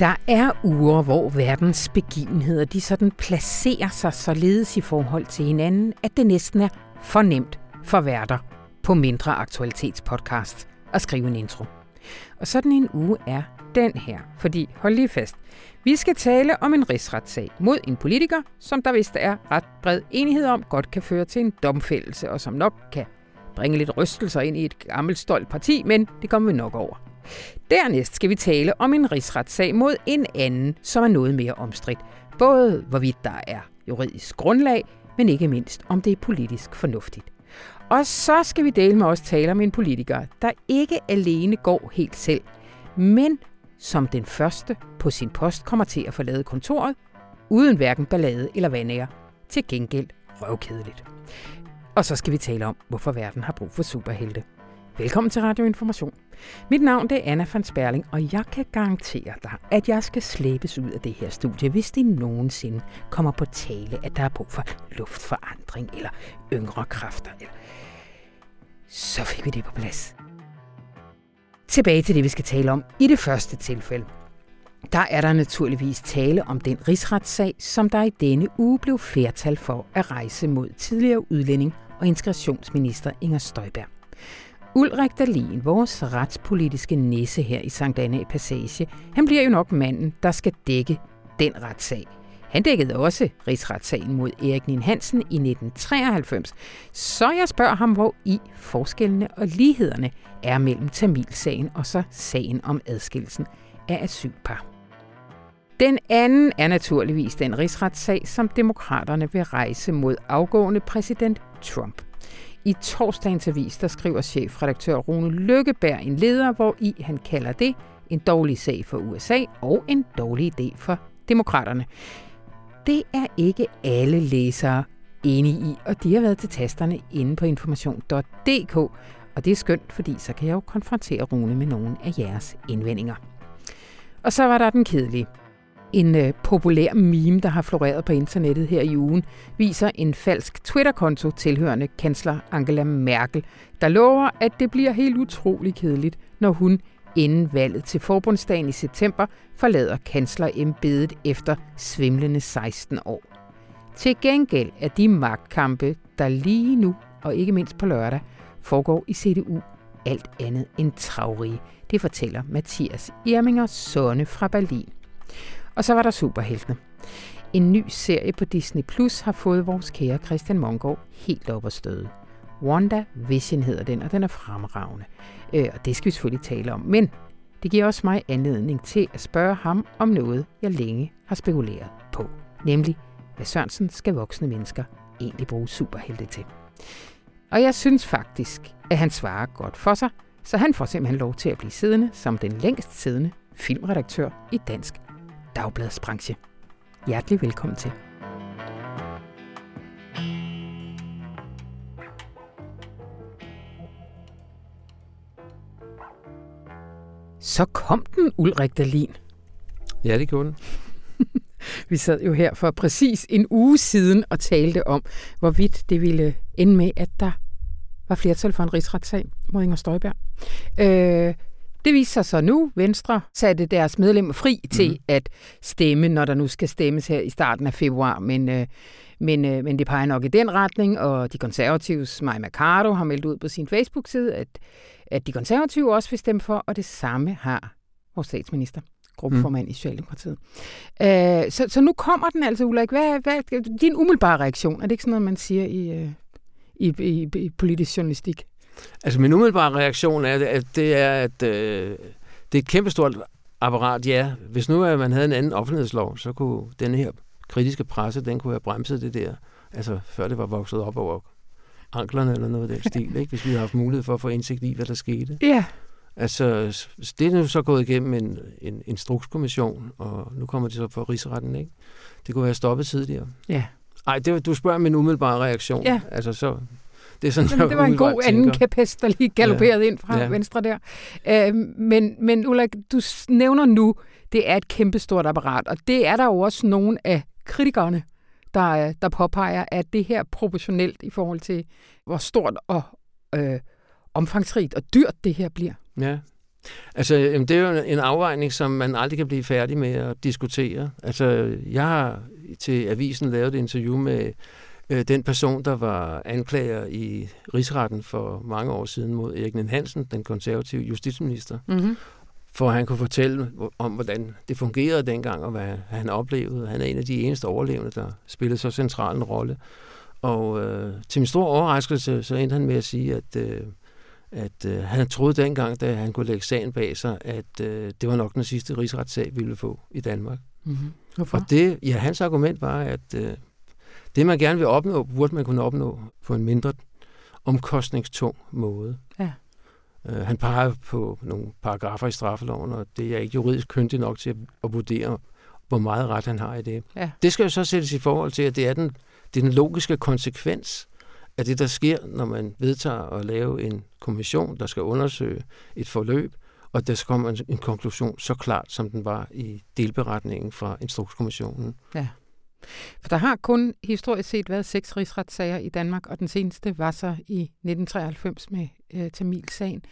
Der er uger, hvor verdens begivenheder de sådan placerer sig således i forhold til hinanden, at det næsten er fornemt for værter på mindre aktualitetspodcast at skrive en intro. Og sådan en uge er den her, fordi hold lige fast, vi skal tale om en rigsretssag mod en politiker, som der vist er ret bred enighed om, godt kan føre til en domfældelse, og som nok kan bringe lidt rystelser ind i et gammelt stolt parti, men det kommer vi nok over. Dernæst skal vi tale om en rigsretssag mod en anden, som er noget mere omstridt. Både hvorvidt der er juridisk grundlag, men ikke mindst om det er politisk fornuftigt. Og så skal vi dele med os tale om en politiker, der ikke alene går helt selv, men som den første på sin post kommer til at forlade kontoret, uden hverken ballade eller vandager. Til gengæld røvkedeligt. Og så skal vi tale om, hvorfor verden har brug for superhelte. Velkommen til Radio Information. Mit navn det er Anna van Sperling, og jeg kan garantere dig, at jeg skal slæbes ud af det her studie, hvis det nogensinde kommer på tale, at der er brug for luftforandring eller yngre kræfter. Eller... Så fik vi det på plads. Tilbage til det, vi skal tale om i det første tilfælde. Der er der naturligvis tale om den rigsretssag, som der i denne uge blev flertal for at rejse mod tidligere udlænding og integrationsminister Inger Støjberg. Ulrik Dahlin, vores retspolitiske nisse her i Sankt Anna Passage, han bliver jo nok manden, der skal dække den retssag. Han dækkede også rigsretssagen mod Erik Nien Hansen i 1993. Så jeg spørger ham, hvor i forskellene og lighederne er mellem Tamilsagen og så sagen om adskillelsen af asylpar. Den anden er naturligvis den rigsretssag, som demokraterne vil rejse mod afgående præsident Trump. I torsdagens avis, der skriver chefredaktør Rune Lykkeberg en leder, hvor i han kalder det en dårlig sag for USA og en dårlig idé for demokraterne. Det er ikke alle læsere enige i, og de har været til tasterne inde på information.dk, og det er skønt, fordi så kan jeg jo konfrontere Rune med nogle af jeres indvendinger. Og så var der den kedelige. En øh, populær meme, der har floreret på internettet her i ugen, viser en falsk Twitter-konto tilhørende kansler Angela Merkel, der lover, at det bliver helt utrolig kedeligt, når hun inden valget til forbundsdagen i september forlader kanslerembedet efter svimlende 16 år. Til gengæld er de magtkampe, der lige nu, og ikke mindst på lørdag, foregår i CDU, alt andet end travrige. Det fortæller Mathias Irminger Sonne fra Berlin. Og så var der superheltene. En ny serie på Disney Plus har fået vores kære Christian Mongård helt op at støde. Wanda Vision hedder den, og den er fremragende. Øh, og det skal vi selvfølgelig tale om. Men det giver også mig anledning til at spørge ham om noget, jeg længe har spekuleret på. Nemlig, hvad Sørensen skal voksne mennesker egentlig bruge superhelte til. Og jeg synes faktisk, at han svarer godt for sig, så han får simpelthen lov til at blive siddende som den længst siddende filmredaktør i dansk dagbladsbranche. Hjertelig velkommen til. Så kom den, Ulrik Dahlin. Ja, det gjorde den. Vi sad jo her for præcis en uge siden og talte om, hvorvidt det ville ende med, at der var flertal for en rigsretssag mod Inger Støjberg. Øh, det viser sig så nu. Venstre satte deres medlemmer fri til mm. at stemme, når der nu skal stemmes her i starten af februar. Men, øh, men, øh, men det peger nok i den retning, og de konservatives Maja Mercado har meldt ud på sin Facebook-side, at, at de konservative også vil stemme for, og det samme har vores statsminister gruppeformand mm. i Socialdemokratiet. Øh, så, så nu kommer den altså, Ulrik. Hvad, hvad, din umiddelbare reaktion, er det ikke sådan noget, man siger i, øh, i, i, i politisk journalistik? Altså min umiddelbare reaktion er, at det er, at øh, det er et kæmpestort apparat, ja. Hvis nu at man havde en anden offentlighedslov, så kunne den her kritiske presse, den kunne have bremset det der, altså før det var vokset op over anklerne eller noget af den stil, ikke? hvis vi havde haft mulighed for at få indsigt i, hvad der skete. Ja. Altså, det er nu så gået igennem en, en instrukskommission, og nu kommer det så for rigsretten, ikke? Det kunne have stoppet tidligere. Ja. Ej, det, du spørger min umiddelbare reaktion. Ja. Altså, så, det, er sådan, Jamen, det var en god tænker. anden kapest, der lige galopperede ja. ind fra Ja. venstre der. Øh, men, men Ulrik, du nævner nu, det er et kæmpestort apparat, og det er der jo også nogle af kritikerne, der, øh, der påpeger, at det her er proportionelt i forhold til, hvor stort og øh, omfangsrigt og dyrt det her bliver. Ja. Altså, det er jo en afvejning, som man aldrig kan blive færdig med at diskutere. Altså, jeg har til avisen lavet et interview med øh, den person, der var anklager i rigsretten for mange år siden mod Erik Nien Hansen, den konservative justitsminister, mm-hmm. for at han kunne fortælle om, hvordan det fungerede dengang, og hvad han oplevede. Han er en af de eneste overlevende, der spillede så central en rolle. Og øh, til min store overraskelse, så endte han med at sige, at, øh, at øh, han troede dengang, da han kunne lægge sagen bag sig, at øh, det var nok den sidste rigsretssag, vi ville få i Danmark. Mm-hmm. Hvorfor? Og det, ja, hans argument var, at øh, det, man gerne vil opnå, burde man kunne opnå på en mindre omkostningstung måde. Ja. Øh, han peger på nogle paragrafer i straffeloven, og det er ikke juridisk køndig nok til at, at vurdere, hvor meget ret han har i det. Ja. Det skal jo så sættes i forhold til, at det er den, det er den logiske konsekvens af det, der sker, når man vedtager at lave en kommission, der skal undersøge et forløb, og der kommer en, en konklusion så klart, som den var i delberetningen fra Instrukskommissionen. Ja. For der har kun historisk set været seks rigsretssager i Danmark, og den seneste var så i 1993 med øh, Tamilsagen.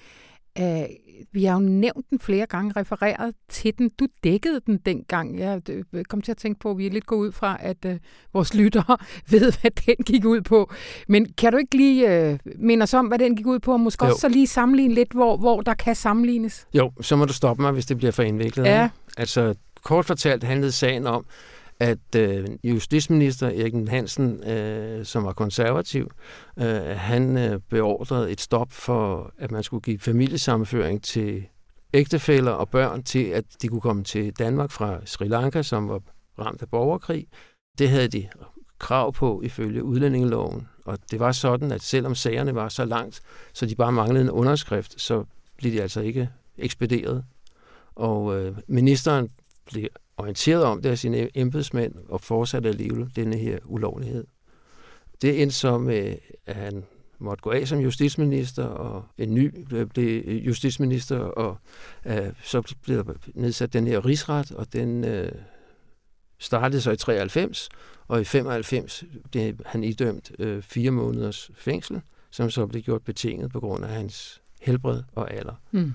Uh, vi har jo nævnt den flere gange, refereret til den. Du dækkede den dengang. Jeg kom til at tænke på, at vi er lidt gået ud fra, at uh, vores lyttere ved, hvad den gik ud på. Men kan du ikke lige uh, minde os om, hvad den gik ud på, og måske jo. også så lige sammenligne lidt, hvor, hvor der kan sammenlignes? Jo, så må du stoppe mig, hvis det bliver for indviklet. Ja. Altså, kort fortalt handlede sagen om, at øh, justitsminister Erik Hansen, øh, som var konservativ, øh, han øh, beordrede et stop for, at man skulle give familiesammenføring til ægtefæller og børn til, at de kunne komme til Danmark fra Sri Lanka, som var ramt af borgerkrig. Det havde de krav på ifølge udlændingeloven. Og det var sådan, at selvom sagerne var så langt, så de bare manglede en underskrift, så blev de altså ikke ekspederet. Og øh, ministeren blev orienteret om det af sine embedsmænd og fortsatte alligevel denne her ulovlighed. Det endte så med, at han måtte gå af som justitsminister, og en ny øh, blev øh, justitsminister, og uh, så blev der nedsat den her rigsret, og den uh, startede så i 93, og i 95 blev han idømt uh, fire måneders fængsel, som så blev gjort betinget på grund af hans helbred og alder. Mm.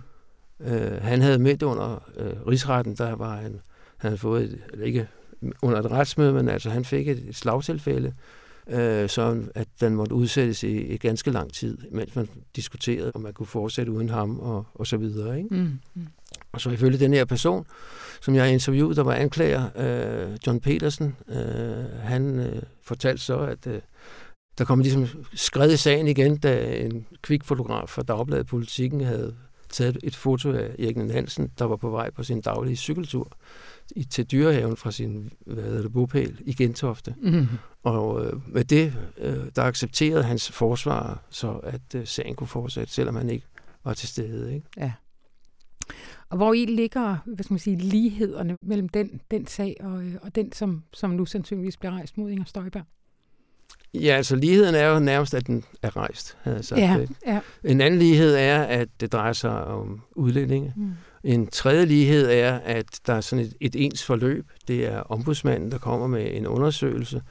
Uh, han havde midt under uh, rigsretten, der var han han havde fået, et, eller ikke under et retsmøde, men altså han fik et, et slagtilfælde, øh, så at den måtte udsættes i, i ganske lang tid, mens man diskuterede, om man kunne fortsætte uden ham og, og så videre. Ikke? Mm, mm. Og så ifølge den her person, som jeg interviewede, der var anklager, øh, John Petersen, øh, han øh, fortalte så, at øh, der kom ligesom skred i sagen igen, da en kvikfotograf fra Dagbladet Politikken havde taget et foto af Erik Hansen, der var på vej på sin daglige cykeltur i, til dyrehaven fra sin hvad hedder det, bopæl i Gentofte. Mm. Og øh, med det, øh, der accepterede hans forsvar så, at øh, sagen kunne fortsætte, selvom han ikke var til stede. Ikke? Ja. Og hvor i ligger hvad skal man sige, lighederne mellem den, den sag og, øh, og den, som, som nu sandsynligvis bliver rejst mod Inger Støjberg? Ja, altså ligheden er jo nærmest, at den er rejst, havde jeg sagt. Ja, ja. En anden lighed er, at det drejer sig om udlændinge. Mm. En tredje lighed er, at der er sådan et, et ens forløb. Det er ombudsmanden, der kommer med en undersøgelse,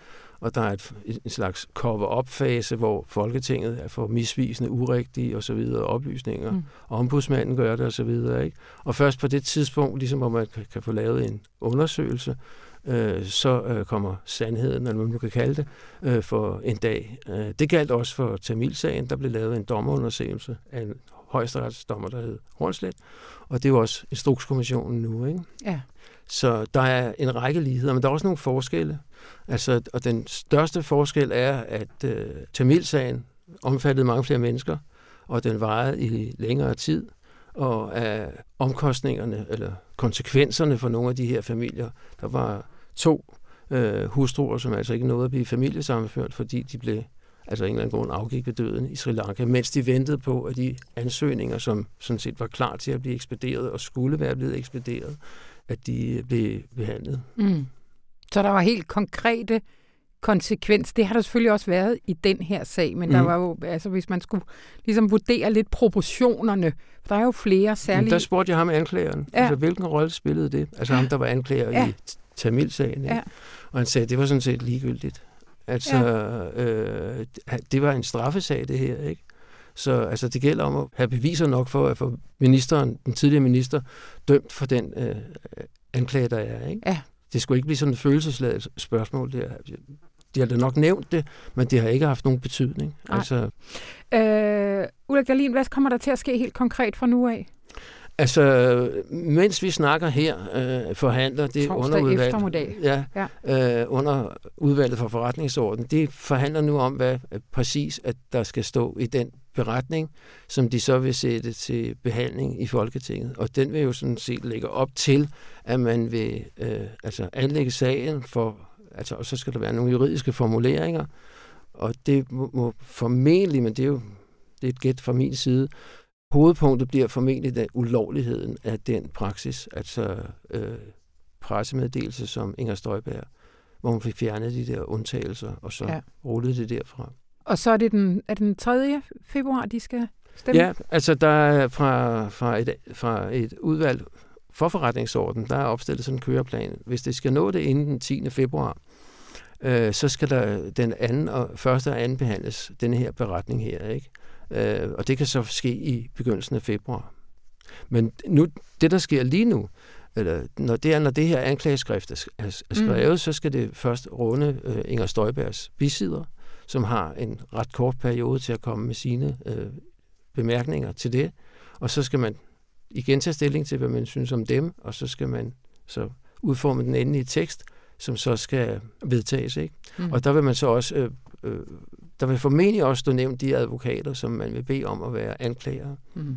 og der er et, en slags cover-up-fase, hvor Folketinget er for misvisende, urigtige og så videre oplysninger. Mm. Ombudsmanden gør det og så videre. Ikke? Og først på det tidspunkt, ligesom hvor man kan få lavet en undersøgelse, øh, så øh, kommer sandheden, eller hvad man nu kan kalde det, øh, for en dag. Øh, det galt også for Tamilsagen. Der blev lavet en dommerundersøgelse af en højesteretsdommer, der hed Hornslet, og det er jo også Instrukskommissionen nu. Ikke? Ja. Så der er en række ligheder, men der er også nogle forskelle. Altså, og den største forskel er, at øh, Tamilsagen omfattede mange flere mennesker, og den varede i længere tid, og af omkostningerne eller konsekvenserne for nogle af de her familier, der var to øh, hustruer, som altså ikke nåede at blive familiesammenført, fordi de blev altså en eller anden grund afgik ved døden i Sri Lanka, mens de ventede på, at de ansøgninger, som sådan set var klar til at blive ekspederet og skulle være blevet ekspederet, at de blev behandlet. Mm. Så der var helt konkrete konsekvens. Det har der selvfølgelig også været i den her sag, men mm. der var jo, altså hvis man skulle ligesom vurdere lidt proportionerne, for der er jo flere særlige... der spurgte jeg ham anklageren, ja. altså hvilken rolle spillede det? Altså ham, der var anklager ja. i Tamil-sagen, ja. og han sagde, at det var sådan set ligegyldigt. Altså, ja. øh, det var en straffesag, det her, ikke? Så altså, det gælder om at have beviser nok for at få ministeren, den tidligere minister, dømt for den øh, anklage, der er. Ikke? Ja. Det skulle ikke blive sådan et følelsesladet spørgsmål. Det er, de har da nok nævnt det, men det har ikke haft nogen betydning. Nej. Altså, Øh, Ulrik Dahlin, hvad kommer der til at ske helt konkret fra nu af? Altså, mens vi snakker her, øh, forhandler det Torsdag underudvalg, eftermiddag. Ja, ja. Øh, under udvalget for forretningsorden, det forhandler nu om, hvad øh, præcis at der skal stå i den beretning, som de så vil sætte til behandling i Folketinget. Og den vil jo sådan set lægge op til, at man vil øh, altså anlægge sagen for, altså, og så skal der være nogle juridiske formuleringer, og det må, må formentlig, men det er jo det er et gæt fra min side, hovedpunktet bliver formentlig den ulovligheden af den praksis, altså øh, pressemeddelelse som Inger Støjberg, hvor hun fik fjernet de der undtagelser, og så Ja. rullede det derfra. Og så er det den, er det den 3. februar, de skal stemme? Ja, altså der er fra, fra, et, fra et udvalg for forretningsorden, der er opstillet sådan en køreplan. Hvis det skal nå det inden den 10. februar, øh, så skal der den anden og første og anden behandles, denne her beretning her, ikke? Øh, og det kan så ske i begyndelsen af februar. Men nu, det der sker lige nu, eller når det er, når det her anklageskrift er, er, er skrevet, mm. så skal det først runde øh, Inger Støjbergs bisider, som har en ret kort periode til at komme med sine øh, bemærkninger til det. Og så skal man igen tage stilling til, hvad man synes om dem, og så skal man så udforme den endelige tekst, som så skal vedtages. Ikke? Mm. Og der vil man så også, øh, øh, der vil formentlig også stå nævnt de advokater, som man vil bede om at være anklagere. Mm. Mm-hmm.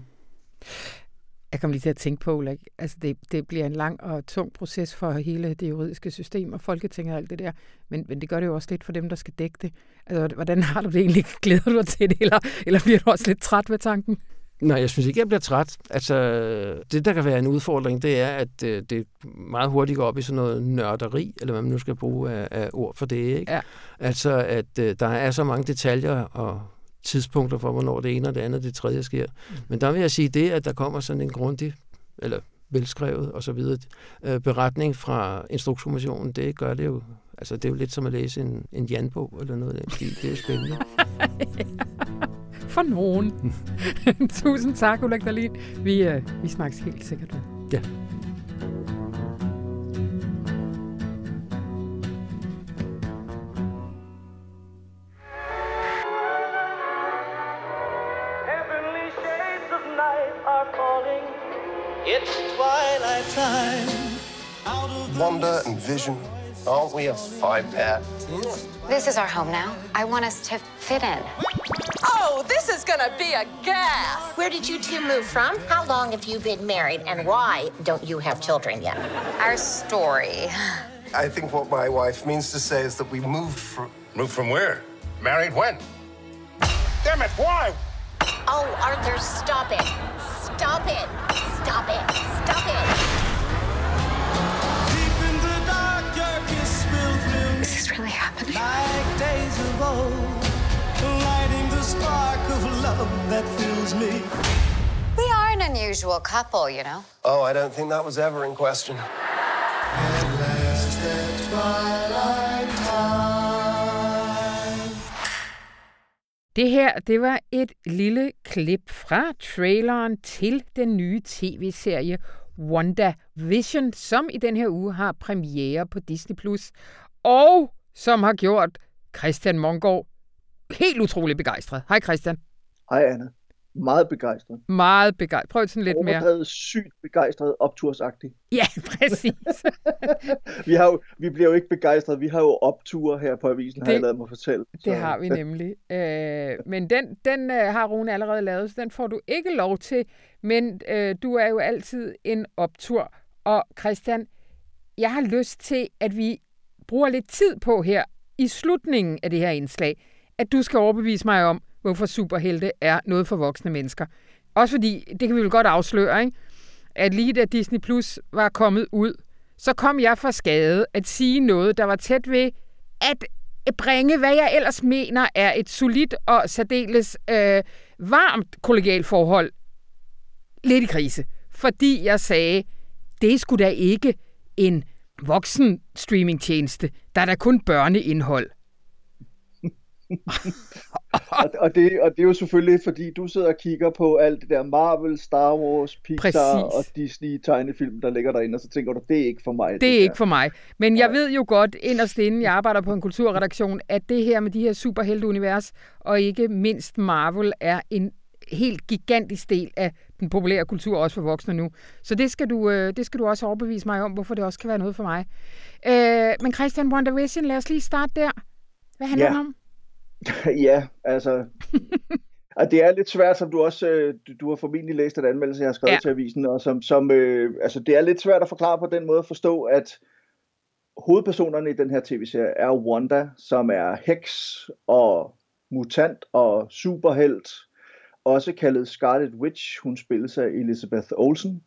Jeg kom lige til at tænke på, Ulrik, altså det, det bliver en lang og tung proces for hele det juridiske system og Folketinget og alt det der, men, men det gør det jo også lidt for dem, der skal dække det. Altså, hvordan har du det egentlig? Glæder du dig til det, eller, eller bliver du også lidt træt ved tanken? Nej, jeg synes ikke, jeg bliver træt. Altså, det, der kan være en udfordring, det er, at øh, det meget hurtigt går op i sådan noget nørderi, eller hvad man nu skal bruge af, af ord for det. Ikke? Ja. Altså, at øh, der er så mange detaljer og tidspunkter for, hvornår det ene og det andet og det tredje sker. Mm. Men der vil jeg sige det, at der kommer sådan en grundig, eller velskrevet og så videre, øh, beretning fra Instrukskommissionen, det gør det jo, altså det er jo lidt som at læse en, en Jan-bog eller noget af den stil. Det er jo spændende. For nogen. Tusind tak, Ulrik Dahlin. Vi, øh, vi snakkes helt sikkert ved. Ja. Heavenly shades of night are falling. It's twilight time. Out of the Wonder and vision. Aren't we a five pair? This is our home now. I want us to fit in. Oh, this is gonna be a gas! Where did you two move from? How long have you been married? And why don't you have children yet? Our story. I think what my wife means to say is that we moved from. Moved from where? Married when? Damn it, why? Oh, Arthur, stop it. Stop it. Stop it. Stop it. Is this really happening? like days of old, lighting the spark of love that fills me. We are an unusual couple, you know. Oh, I don't think that was ever in question. Det her, det var et lille klip fra traileren til den nye tv-serie WandaVision, som i den her uge har premiere på Disney+, Plus, og som har gjort Christian Mongård helt utrolig begejstret. Hej Christian. Hej Anna. Meget begejstret. Meget begejstret. Prøv sådan lidt mere. Overdrevet sygt begejstret, optursagtigt. Ja, præcis. Vi, har jo, vi bliver jo ikke begejstret, vi har jo opture her på avisen, har Det- jeg lavet mig fortælle. Det har vi nemlig. Øh, men den, den øh, har Rune allerede lavet, så den får du ikke lov til. Men øh, du er jo altid en optur. Og Christian, jeg har lyst til, at vi bruger lidt tid på her i slutningen af det her indslag, at du skal overbevise mig om, hvorfor superhelte er noget for voksne mennesker. Også fordi, det kan vi vel godt afsløre, ikke? at lige da Disney Plus var kommet ud, så kom jeg for skade at sige noget, der var tæt ved at bringe, hvad jeg ellers mener er et solidt og særdeles øh, varmt kollegialt forhold lidt i krise. Fordi jeg sagde, det skulle da ikke en voksen streamingtjeneste. Der er da kun børneindhold. og, og, det, og det er jo selvfølgelig, fordi du sidder og kigger på alt det der Marvel, Star Wars, Pixar Præcis. og Disney tegnefilm, der ligger derinde, og så tænker du, det er ikke for mig. Det, det er der. ikke for mig. Men jeg ved jo godt, inderst inden jeg arbejder på en kulturredaktion, at det her med de her superhelteunivers, og ikke mindst Marvel, er en helt gigantisk del af den populære kultur, også for voksne nu. Så det skal du, øh, det skal du også overbevise mig om, hvorfor det også kan være noget for mig. Øh, men Christian WandaVision, lad os lige starte der. Hvad handler ja. det om? ja, altså... Og det er lidt svært, som du også, øh, du, du har formentlig læst den anmeldelse, jeg har skrevet ja. til avisen, og som, som øh, altså det er lidt svært at forklare på den måde at forstå, at hovedpersonerne i den her tv-serie er Wanda, som er heks og mutant og superhelt, også kaldet Scarlet Witch. Hun spilles af Elizabeth Olsen.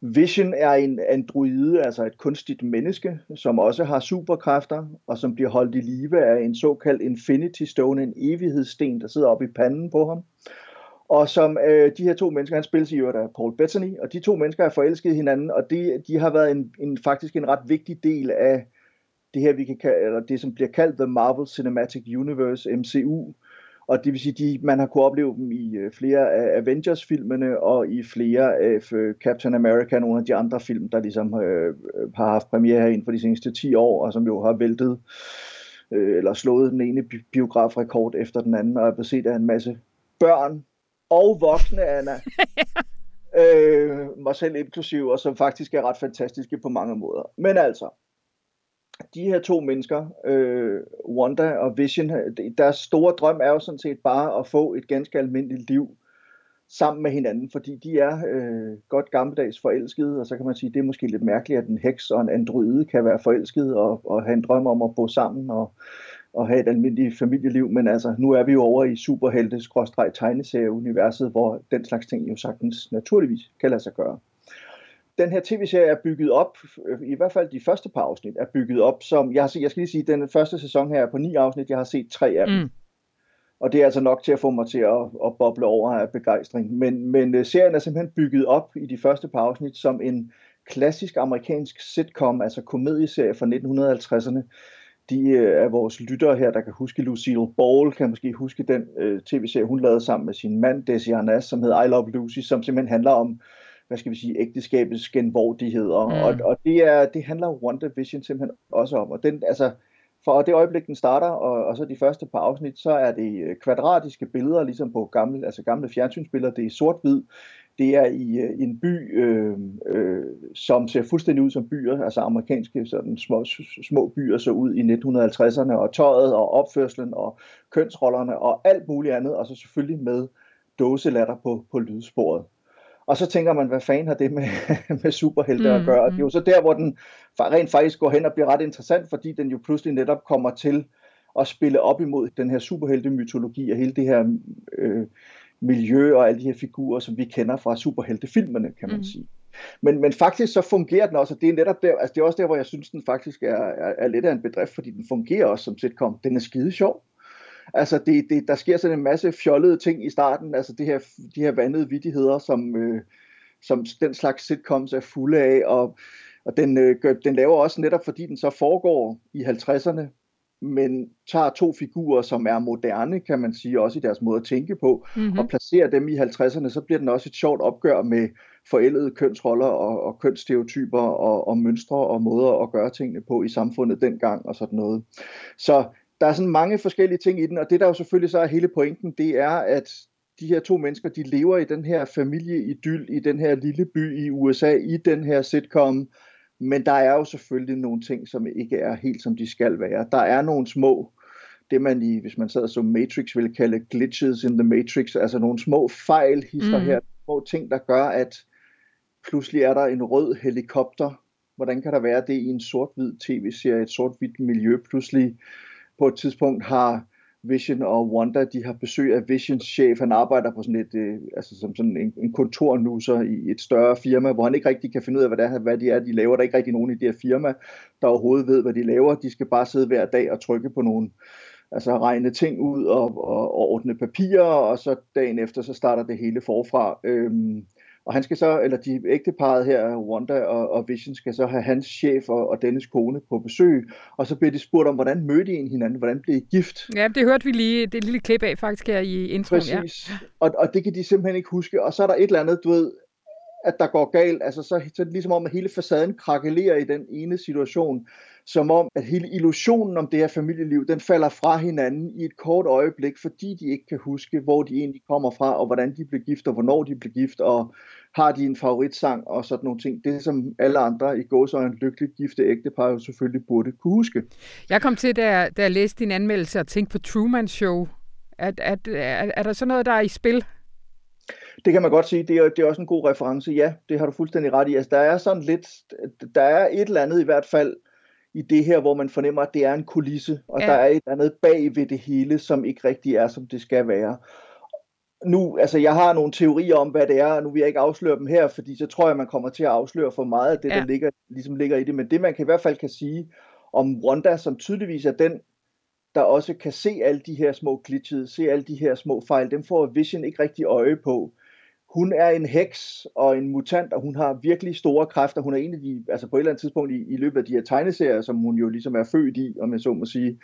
Vision er en androide, altså et kunstigt menneske, som også har superkræfter, og som bliver holdt i live af en såkaldt Infinity Stone, en evighedssten, der sidder oppe i panden på ham. Og som øh, de her to mennesker, han spilles i øvrigt af Paul Bettany, og de to mennesker er forelsket hinanden, og de, de har været en, en, faktisk en ret vigtig del af det her, vi kan kalde, eller det som bliver kaldt The Marvel Cinematic Universe, MCU, og det vil sige, de, man har kunne opleve dem i øh, flere af Avengers-filmene og i flere af øh, Captain America og nogle af de andre film, der ligesom øh, har haft premiere her inden for de seneste 10 år, og som jo har væltet øh, eller slået den ene biografrekord efter den anden, og er beset af en masse børn og voksne, Anna. øh, mig selv inklusiv, og som faktisk er ret fantastiske på mange måder. Men altså, de her to mennesker, øh, Wanda og Vision, deres store drøm er jo sådan set bare at få et ganske almindeligt liv sammen med hinanden, fordi de er øh, godt gammeldags forelskede, og så kan man sige, det er måske lidt mærkeligt, at en heks og en androide kan være forelsket og, og have en drøm om at bo sammen og, og have et almindeligt familieliv, men altså, nu er vi jo over i superhelte tegneserieuniverset, hvor den slags ting jo sagtens naturligvis kan lade sig gøre den her tv-serie er bygget op, i hvert fald de første par afsnit, er bygget op som, jeg, har set, jeg skal lige sige, den første sæson her er på ni afsnit, jeg har set tre af dem. Mm. Og det er altså nok til at få mig til at, at boble over af begejstring. Men, men øh, serien er simpelthen bygget op i de første par afsnit som en klassisk amerikansk sitcom, altså komedieserie fra 1950'erne. De øh, af vores lyttere her, der kan huske Lucille Ball, kan måske huske den øh, tv-serie, hun lavede sammen med sin mand, Desi Arnaz, som hedder I Love Lucy, som simpelthen handler om hvad skal vi sige, ægteskabets genvordigheder. Mm. Og, og det, er, det handler WandaVision simpelthen også om. Og den, altså, for det øjeblik, den starter, og, og så de første par afsnit, så er det øh, kvadratiske billeder, ligesom på gamle, altså gamle fjernsynsbilleder. Det er sort-hvid. Det er i, øh, i en by, øh, øh, som ser fuldstændig ud som byer, altså amerikanske sådan små, små byer så ud i 1950'erne, og tøjet og opførselen og kønsrollerne og alt muligt andet, og så selvfølgelig med dåselatter på, på lydsporet. Og så tænker man, hvad fanden har det med, med superhelte mm, at gøre? Og det er jo mm. så der, hvor den rent faktisk går hen og bliver ret interessant, fordi den jo pludselig netop kommer til at spille op imod den her superhelte-mytologi og hele det her øh, miljø og alle de her figurer, som vi kender fra superheltefilmene, kan man mm. sige. Men, men faktisk så fungerer den også, og det er netop der, altså det er også der, hvor jeg synes, den faktisk er, er, er lidt af en bedrift, fordi den fungerer også som sitcom. Den er skide sjov. Altså, det, det, der sker sådan en masse fjollede ting i starten, altså det her, de her vandede vidigheder, som, øh, som den slags sitcoms er fulde af, og, og den, øh, den laver også netop, fordi den så foregår i 50'erne, men tager to figurer, som er moderne, kan man sige, også i deres måde at tænke på, mm-hmm. og placerer dem i 50'erne, så bliver den også et sjovt opgør med forældede kønsroller og, og kønsstereotyper og, og mønstre og måder at gøre tingene på i samfundet dengang og sådan noget. Så der er sådan mange forskellige ting i den, og det der jo selvfølgelig så er hele pointen, det er, at de her to mennesker, de lever i den her familieidyl, i den her lille by i USA, i den her sitcom, men der er jo selvfølgelig nogle ting, som ikke er helt som de skal være. Der er nogle små, det man i, hvis man sad som Matrix ville kalde glitches in the Matrix, altså nogle små fejl, hister mm. her, små ting, der gør, at pludselig er der en rød helikopter. Hvordan kan der være det i en sort-hvid tv-serie, et sort-hvidt miljø? Pludselig på et tidspunkt har Vision og Wanda, de har besøg af Visions chef. Han arbejder på sådan et, øh, altså som sådan en, en så i et større firma, hvor han ikke rigtig kan finde ud af, hvad, det er, hvad de er, de laver. Der er ikke rigtig nogen i det her firma, der overhovedet ved, hvad de laver. De skal bare sidde hver dag og trykke på nogle, altså regne ting ud og, og, og ordne papirer, og så dagen efter, så starter det hele forfra. Øhm, og han skal så, eller de ægteparet her, Wanda og, og Vision, skal så have hans chef og, og dennes kone på besøg, og så bliver de spurgt om, hvordan mødte I hinanden, hvordan blev I gift? Ja, det hørte vi lige, det lille klip af faktisk her i introen. Præcis, ja. og, og det kan de simpelthen ikke huske, og så er der et eller andet, du ved, at der går galt, altså så, så er det ligesom om, at hele facaden krakelerer i den ene situation, som om, at hele illusionen om det her familieliv, den falder fra hinanden i et kort øjeblik, fordi de ikke kan huske, hvor de egentlig kommer fra, og hvordan de blev gift, og hvornår de blev gift, og har de en favoritsang, og sådan nogle ting. Det som alle andre i gåsøjne lykkeligt gifte ægtepar jo selvfølgelig burde kunne huske. Jeg kom til, da jeg, da jeg læste din anmeldelse, og tænkte på Truman Show. At, at, er, er der så noget, der er i spil? Det kan man godt sige, det er, det er også en god reference. Ja, det har du fuldstændig ret i. Altså, der er sådan lidt, der er et eller andet i hvert fald i det her, hvor man fornemmer, at det er en kulisse, og ja. der er et eller andet bag ved det hele, som ikke rigtig er, som det skal være. Nu, altså jeg har nogle teorier om, hvad det er, og nu vil jeg ikke afsløre dem her, fordi så tror jeg, man kommer til at afsløre for meget af det, ja. der ligger, ligesom ligger i det. Men det, man kan i hvert fald kan sige om Ronda, som tydeligvis er den, der også kan se alle de her små glitches, se alle de her små fejl, dem får Vision ikke rigtig øje på hun er en heks og en mutant, og hun har virkelig store kræfter. Hun er en af de, altså på et eller andet tidspunkt i, i løbet af de her tegneserier, som hun jo ligesom er født i, om jeg så må sige,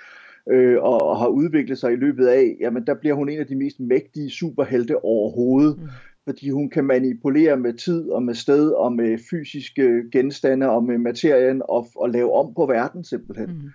øh, og, og har udviklet sig i løbet af, jamen der bliver hun en af de mest mægtige superhelte overhovedet. Mm. Fordi hun kan manipulere med tid og med sted og med fysiske genstande og med materien og, og lave om på verden simpelthen. Mm.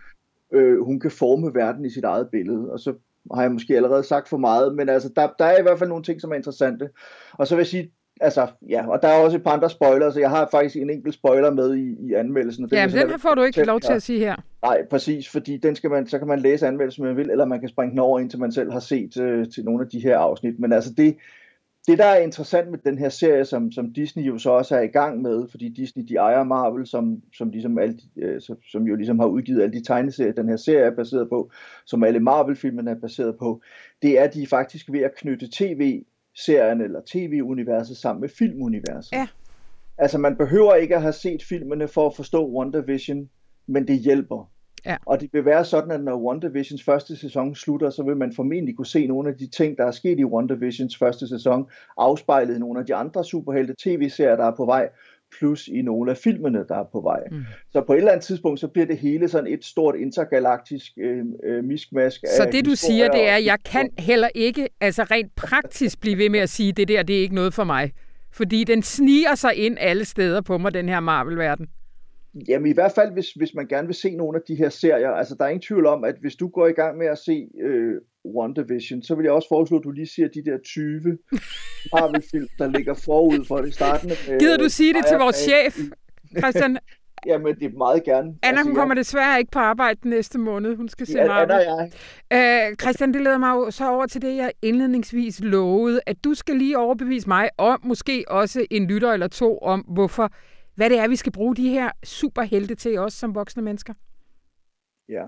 Øh, hun kan forme verden i sit eget billede, og så har jeg måske allerede sagt for meget, men altså, der, der er i hvert fald nogle ting, som er interessante. Og så vil jeg sige, altså, ja, og der er også et par andre spoilere, så jeg har faktisk en enkelt spoiler med i, i anmeldelsen. Ja, men den her får du ikke lov til at sige her. Nej, præcis, fordi den skal man, så kan man læse anmeldelsen, man vil, eller man kan springe den over, indtil man selv har set øh, til nogle af de her afsnit. Men altså, det, det, der er interessant med den her serie, som, som Disney jo så også er i gang med, fordi Disney de ejer Marvel, som, som, ligesom alle, øh, som, som jo ligesom har udgivet alle de tegneserier, den her serie er baseret på, som alle Marvel-filmene er baseret på, det er, at de faktisk ved at knytte tv-serien eller tv-universet sammen med filmuniverset. Ja. Altså man behøver ikke at have set filmene for at forstå WandaVision, men det hjælper. Ja. Og det vil være sådan, at når WandaVisions første sæson slutter, så vil man formentlig kunne se nogle af de ting, der er sket i WandaVisions første sæson, afspejlet i nogle af de andre superhelte tv-serier, der er på vej, plus i nogle af filmene, der er på vej. Mm. Så på et eller andet tidspunkt, så bliver det hele sådan et stort intergalaktisk øh, øh, miskmask. Så det du siger, det er, at jeg kan heller ikke, altså rent praktisk blive ved med at sige, det der, det er ikke noget for mig. Fordi den sniger sig ind alle steder på mig, den her Marvel-verden. Jamen i hvert fald, hvis, hvis man gerne vil se nogle af de her serier, altså der er ingen tvivl om, at hvis du går i gang med at se øh, WandaVision, så vil jeg også foreslå, at du lige siger de der 20 Marvel-film, der ligger forud for det startende. Øh, Gider du sige det til vores chef, Christian? Jamen, det er meget gerne. Anna, altså, hun kommer jeg... desværre ikke på arbejde den næste måned. Hun skal se ja, Marvel. Anna jeg. Øh, Christian, det leder mig jo så over til det, jeg indledningsvis lovede, at du skal lige overbevise mig, og måske også en lytter eller to, om hvorfor hvad det er, vi skal bruge de her superhelte til os som voksne mennesker? Ja,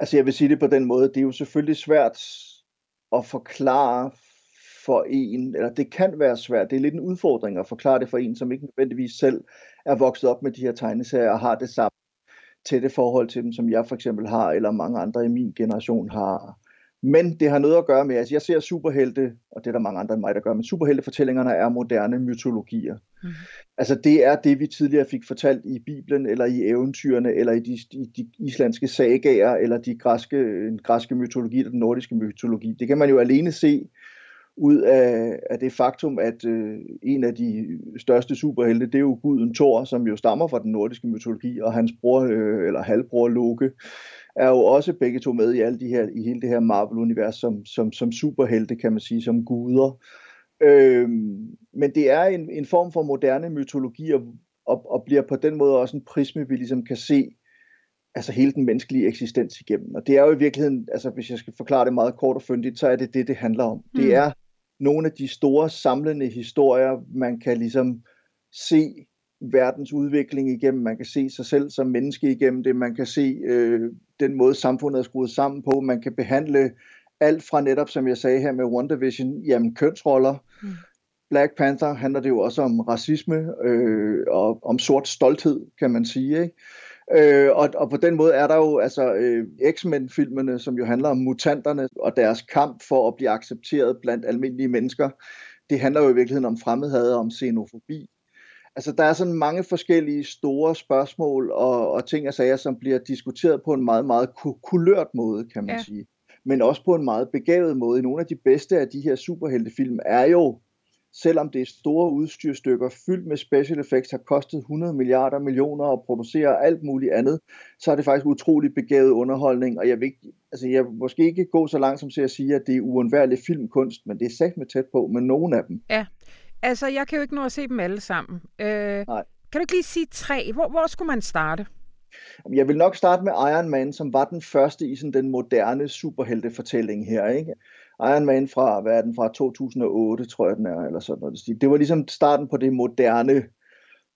altså jeg vil sige det på den måde, det er jo selvfølgelig svært at forklare for en, eller det kan være svært, det er lidt en udfordring at forklare det for en, som ikke nødvendigvis selv er vokset op med de her tegneserier og har det samme tætte forhold til dem, som jeg for eksempel har, eller mange andre i min generation har. Men det har noget at gøre med, altså jeg ser superhelte, og det er der mange andre end mig, der gør, men superheltefortællingerne er moderne mytologier. Mm. Altså det er det, vi tidligere fik fortalt i Bibelen, eller i eventyrene, eller i de, i de islandske sagaer, eller de græske, den græske mytologi, eller den nordiske mytologi. Det kan man jo alene se ud af, af det faktum, at øh, en af de største superhelte, det er jo guden Thor, som jo stammer fra den nordiske mytologi, og hans bror, øh, eller halvbror Loke, er jo også begge to med i, alle de her, i hele det her Marvel-univers som, som, som superhelte, kan man sige, som guder. Øhm, men det er en, en form for moderne mytologi, og, og, og bliver på den måde også en prisme, vi ligesom kan se altså hele den menneskelige eksistens igennem. Og det er jo i virkeligheden, altså hvis jeg skal forklare det meget kort og fyndigt, så er det det, det handler om. Mm. Det er nogle af de store samlende historier, man kan ligesom se verdens udvikling igennem, man kan se sig selv som menneske igennem det, man kan se øh, den måde samfundet er skruet sammen på, man kan behandle alt fra netop, som jeg sagde her med WandaVision, jamen kønsroller. Mm. Black Panther handler det jo også om racisme øh, og om sort stolthed, kan man sige. Ikke? Øh, og, og på den måde er der jo altså øh, X-Men-filmene, som jo handler om mutanterne og deres kamp for at blive accepteret blandt almindelige mennesker. det handler jo i virkeligheden om fremmedhad og om xenofobi. Altså, der er sådan mange forskellige store spørgsmål og, og ting og sager, som bliver diskuteret på en meget, meget kulørt måde, kan man ja. sige. Men også på en meget begavet måde. Nogle af de bedste af de her superheltefilm er jo selvom det er store udstyrstykker fyldt med special effects, har kostet 100 milliarder millioner og producerer alt muligt andet, så er det faktisk utrolig begavet underholdning, og jeg vil, ikke, altså jeg vil måske ikke gå så langt som til at sige, at det er uundværlig filmkunst, men det er sagt med tæt på med nogle af dem. Ja, altså jeg kan jo ikke nå at se dem alle sammen. Øh, Nej. Kan du ikke lige sige tre? Hvor, hvor skulle man starte? Jeg vil nok starte med Iron Man, som var den første i sådan den moderne superheltefortælling her. Ikke? Iron Man fra, hvad er den, fra 2008, tror jeg den er, eller sådan noget. Det var ligesom starten på det moderne,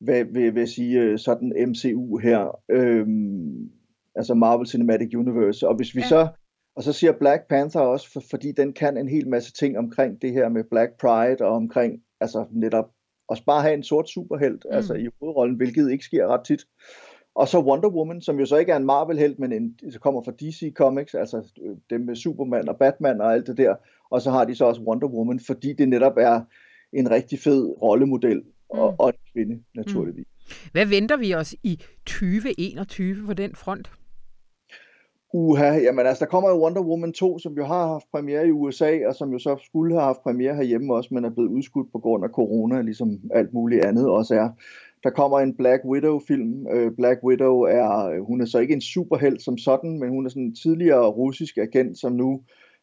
hvad vil jeg sige, øh, sådan MCU her, øhm, altså Marvel Cinematic Universe. Og hvis vi ja. så, og så siger Black Panther også, for, fordi den kan en hel masse ting omkring det her med Black Pride, og omkring, altså netop, også bare have en sort superhelt, mm. altså i hovedrollen, hvilket ikke sker ret tit. Og så Wonder Woman, som jo så ikke er en Marvel-helt, men en, så kommer fra DC Comics, altså øh, dem med Superman og Batman og alt det der. Og så har de så også Wonder Woman, fordi det netop er en rigtig fed rollemodel, og, mm. og en kvinde, naturligvis. Mm. Hvad venter vi os i 2021 på den front? Uha, jamen altså, der kommer jo Wonder Woman 2, som jo har haft premiere i USA, og som jo så skulle have haft premiere herhjemme også, men er blevet udskudt på grund af corona, ligesom alt muligt andet også er. Der kommer en Black Widow-film. Øh, Black Widow er, øh, hun er så ikke en superhelt som sådan, men hun er sådan en tidligere russisk agent, som nu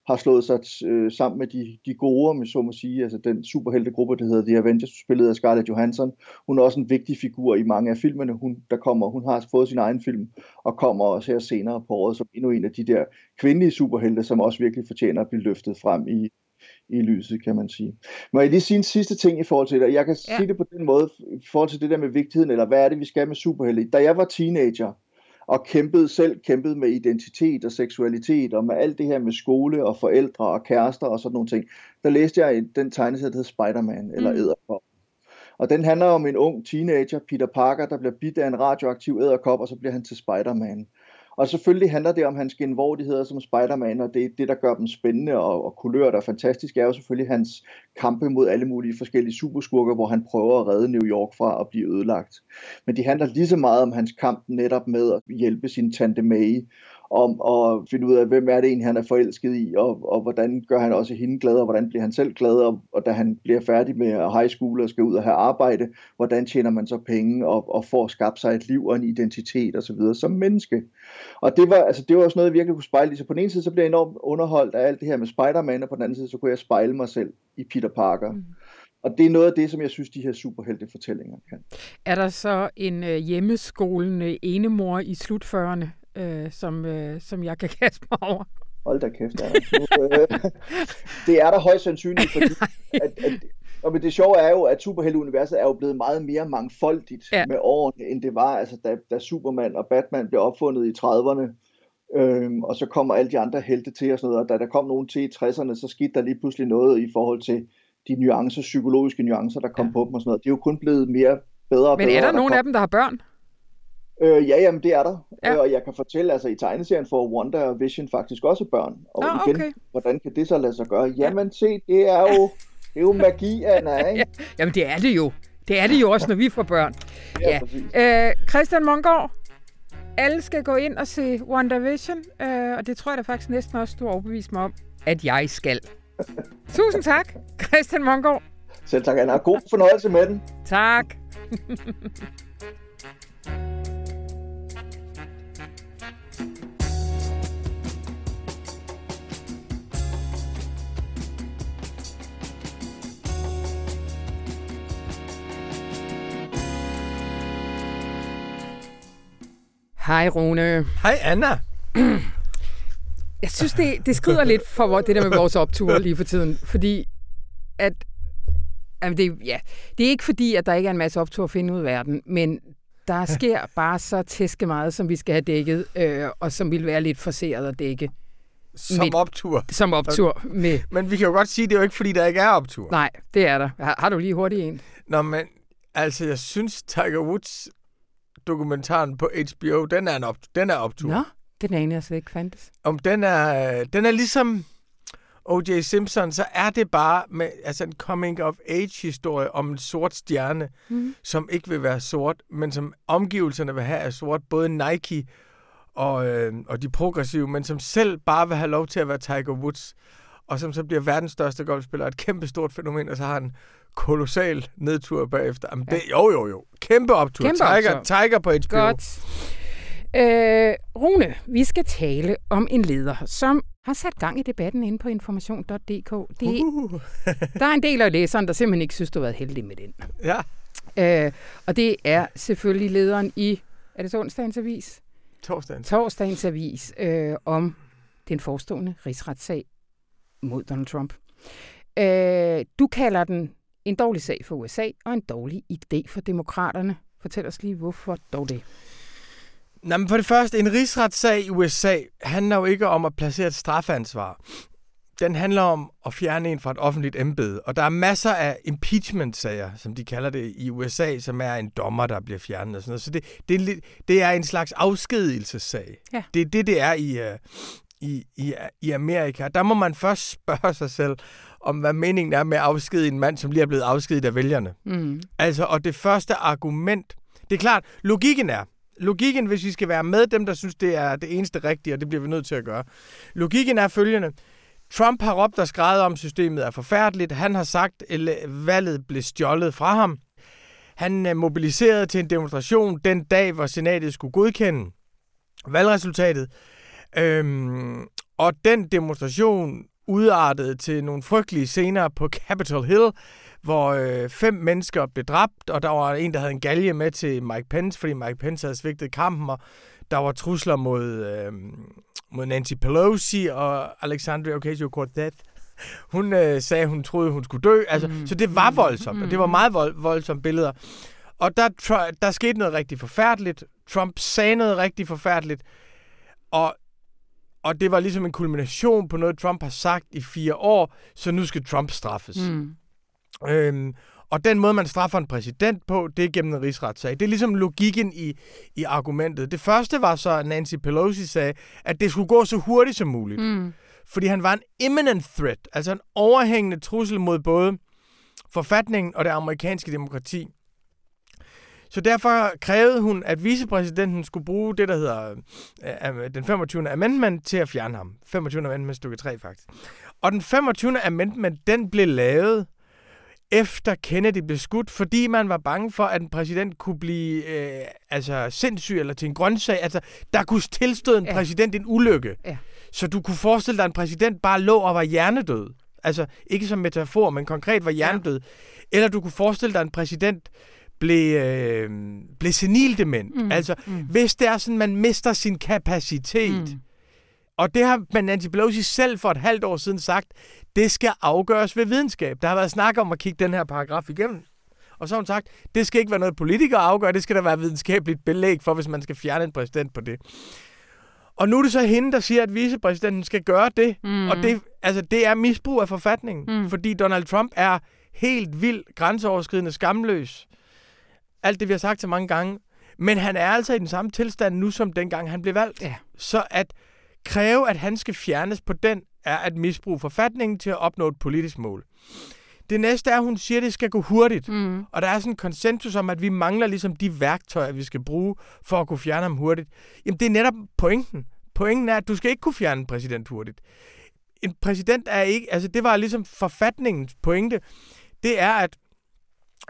har slået sig øh, sammen med de, de gode, med så må sige, altså den superheltegruppe, der hedder The Avengers, spillet af Scarlett Johansson. Hun er også en vigtig figur i mange af filmene. Hun, der kommer, hun har fået sin egen film, og kommer også her senere på året som endnu en af de der kvindelige superhelte, som også virkelig fortjener at blive løftet frem i, i lyset, kan man sige. Må jeg lige sige en sidste ting i forhold til det? Jeg kan ja. sige det på den måde, i forhold til det der med vigtigheden, eller hvad er det, vi skal med superhelte? Da jeg var teenager, og kæmpede selv kæmpede med identitet og seksualitet, og med alt det her med skole og forældre og kærester og sådan nogle ting, der læste jeg den tegneserie, der hedder Spider-Man, eller mm. Edderkop. Og den handler om en ung teenager, Peter Parker, der bliver bidt af en radioaktiv æderkop, og så bliver han til Spider-Man. Og selvfølgelig handler det om hans genvordigheder som Spider-Man, og det, det der gør dem spændende og, og kulør, og fantastisk, er jo selvfølgelig hans kampe mod alle mulige forskellige superskurker, hvor han prøver at redde New York fra at blive ødelagt. Men de handler lige så meget om hans kamp netop med at hjælpe sin tante May, om at finde ud af, hvem er det egentlig, han er forelsket i, og, og hvordan gør han også hende glad, og hvordan bliver han selv glad, og, og da han bliver færdig med high school og skal ud og have arbejde, hvordan tjener man så penge, og, og får skabt sig et liv og en identitet osv. som menneske. Og det var, altså, det var også noget, jeg virkelig kunne spejle Så på den ene side, så blev jeg enormt underholdt af alt det her med Spider-Man, og på den anden side, så kunne jeg spejle mig selv i Peter Parker. Mm. Og det er noget af det, som jeg synes, de her superhelte fortællinger kan. Er der så en øh, hjemmeskolende enemor i slutførende, øh, som, øh, som jeg kan kaste mig over. Hold da kæft, øh, det er der højst sandsynligt, fordi at, at, og men det sjove er jo, at superhelteuniverset er jo blevet meget mere mangfoldigt ja. med årene, end det var, altså da, da Superman og Batman blev opfundet i 30'erne, øhm, og så kommer alle de andre helte til og sådan noget, og da der kom nogen til i 60'erne, så skete der lige pludselig noget i forhold til de nuancer, psykologiske nuancer, der kom ja. på dem og sådan noget. Det er jo kun blevet mere bedre og Men bedre. Men er der, der nogen kom... af dem, der har børn? Øh, ja, jamen det er der. Ja. Øh, og jeg kan fortælle, altså i tegneserien får Wonder og Vision faktisk også børn. Og Nå, igen, okay. hvordan kan det så lade sig gøre? Jamen se, det er jo, det er jo magi, Anna, ikke? Ja, jamen det er det jo. Det er det jo også, når vi får børn. Ja, ja. Øh, Christian Mongård, alle skal gå ind og se WandaVision, øh, og det tror jeg da faktisk næsten også, du har overbevist mig om, at jeg skal. Tusind tak, Christian Mongård. Selv tak, Anna. God fornøjelse med den. Tak. Hej Rune. Hej Anna. Jeg synes, det, det skrider lidt for det der med vores optur lige for tiden, fordi at Jamen det, ja, det er ikke fordi, at der ikke er en masse optur at finde ud af verden, men der sker bare så tæske meget, som vi skal have dækket, øh, og som vil være lidt forseret at dække. Som med, optur. Som optur. Med. Men vi kan jo godt sige, at det er jo ikke fordi, der ikke er optur. Nej, det er der. Har, har du lige hurtigt en? Nå, men altså, jeg synes, Tiger Woods dokumentaren på HBO, den er, en op, den er optur. Nå, den er jeg slet ikke fandtes. Om den er, den er ligesom O.J. Simpson, så er det bare med, altså en coming-of-age-historie om en sort stjerne, mm. som ikke vil være sort, men som omgivelserne vil have er sort. Både Nike og, øh, og de progressive, men som selv bare vil have lov til at være Tiger Woods, og som så bliver verdens største golfspiller, et kæmpe stort fænomen, og så har han kolossal nedtur bagefter. Jamen, det, jo, jo, jo. Kæmpe optur. Kæmpe Tiger, optur. Tiger på HBO. Godt. Øh, Rune, vi skal tale om en leder, som har sat gang i debatten inde på information.dk. Det, Uh. der er en del af læseren, der simpelthen ikke synes, du har været heldig med den. Ja, Øh, og det er selvfølgelig lederen i, er det så onsdagens avis? torsdagen. Torsdagens avis øh, om den forestående rigsretssag mod Donald Trump. Øh, du kalder den en dårlig sag for USA og en dårlig idé for demokraterne. Fortæl os lige, hvorfor dog det? Nå, men for det første, en rigsretssag i USA handler jo ikke om at placere et straffansvar. Den handler om at fjerne en fra et offentligt embede. Og der er masser af impeachment-sager, som de kalder det i USA, som er en dommer, der bliver fjernet og sådan noget. Så det, det, er, en, det er en slags afskedelsessag. Ja. Det er det, det er i, uh, i, i, i Amerika. Der må man først spørge sig selv, om hvad meningen er med at afskedige en mand, som lige er blevet afskediget af vælgerne. Mm. Altså, og det første argument, det er klart, logikken er, logikken, hvis vi skal være med dem, der synes, det er det eneste rigtige, og det bliver vi nødt til at gøre. Logikken er følgende. Trump har råbt og skrevet om, systemet er forfærdeligt. Han har sagt, at valget blev stjålet fra ham. Han øh, mobiliserede til en demonstration den dag, hvor senatet skulle godkende valgresultatet. Øhm, og den demonstration udartede til nogle frygtelige scener på Capitol Hill, hvor øh, fem mennesker blev dræbt, og der var en, der havde en galge med til Mike Pence, fordi Mike Pence havde svigtet kampen, og der var trusler mod, øh, mod Nancy Pelosi og Alexandria Ocasio-Cortez. Hun øh, sagde, hun troede, hun skulle dø. Altså, mm. Så det var voldsomt, og det var meget vold, voldsomme billeder. Og der, der skete noget rigtig forfærdeligt. Trump sagde noget rigtig forfærdeligt. Og, og det var ligesom en kulmination på noget, Trump har sagt i fire år, så nu skal Trump straffes. Mm. Øhm, og den måde, man straffer en præsident på, det er gennem en rigsretssag. Det er ligesom logikken i, i argumentet. Det første var så, at Nancy Pelosi sagde, at det skulle gå så hurtigt som muligt. Mm. Fordi han var en imminent threat, altså en overhængende trussel mod både forfatningen og det amerikanske demokrati. Så derfor krævede hun, at vicepræsidenten skulle bruge det, der hedder øh, den 25. amendment til at fjerne ham. 25. amendment stykke 3 faktisk. Og den 25. amendment, den blev lavet efter Kennedy blev skudt, fordi man var bange for, at en præsident kunne blive øh, altså sindssyg eller til en grøntsag. Altså, der kunne tilstøde en Ja. præsident en ulykke. Ja. Så du kunne forestille dig, at en præsident bare lå og var hjernedød. Altså, ikke som metafor, men konkret var hjernedød. Ja. Eller du kunne forestille dig, at en præsident blev, øh, blev senildement. Mm. Altså, mm. hvis det er sådan, man mister sin kapacitet. Mm. Og det har man Nancy Pelosi selv for et halvt år siden sagt, det skal afgøres ved videnskab. Der har været snak om at kigge den her paragraf igennem. Og så har hun sagt, det skal ikke være noget politikere afgør, det skal der være videnskabeligt belæg for, hvis man skal fjerne en præsident på det. Og nu er det så hende, der siger, at vicepræsidenten skal gøre det. Mm. Og det, altså, det er misbrug af forfatningen. Mm. Fordi Donald Trump er helt vild, grænseoverskridende, skamløs. Alt det, vi har sagt så mange gange. Men han er altså i den samme tilstand nu, som dengang han blev valgt. Ja. Så at kræve, at han skal fjernes på den, er at misbruge forfatningen til at opnå et politisk mål. Det næste er, at hun siger, at det skal gå hurtigt. Mm. Og der er sådan en konsensus om, at vi mangler ligesom de værktøjer, vi skal bruge for at kunne fjerne ham hurtigt. Jamen, det er netop pointen. Pointen er, at du skal ikke kunne fjerne en præsident hurtigt. En præsident er ikke... Altså, det var ligesom forfatningens pointe. Det er, at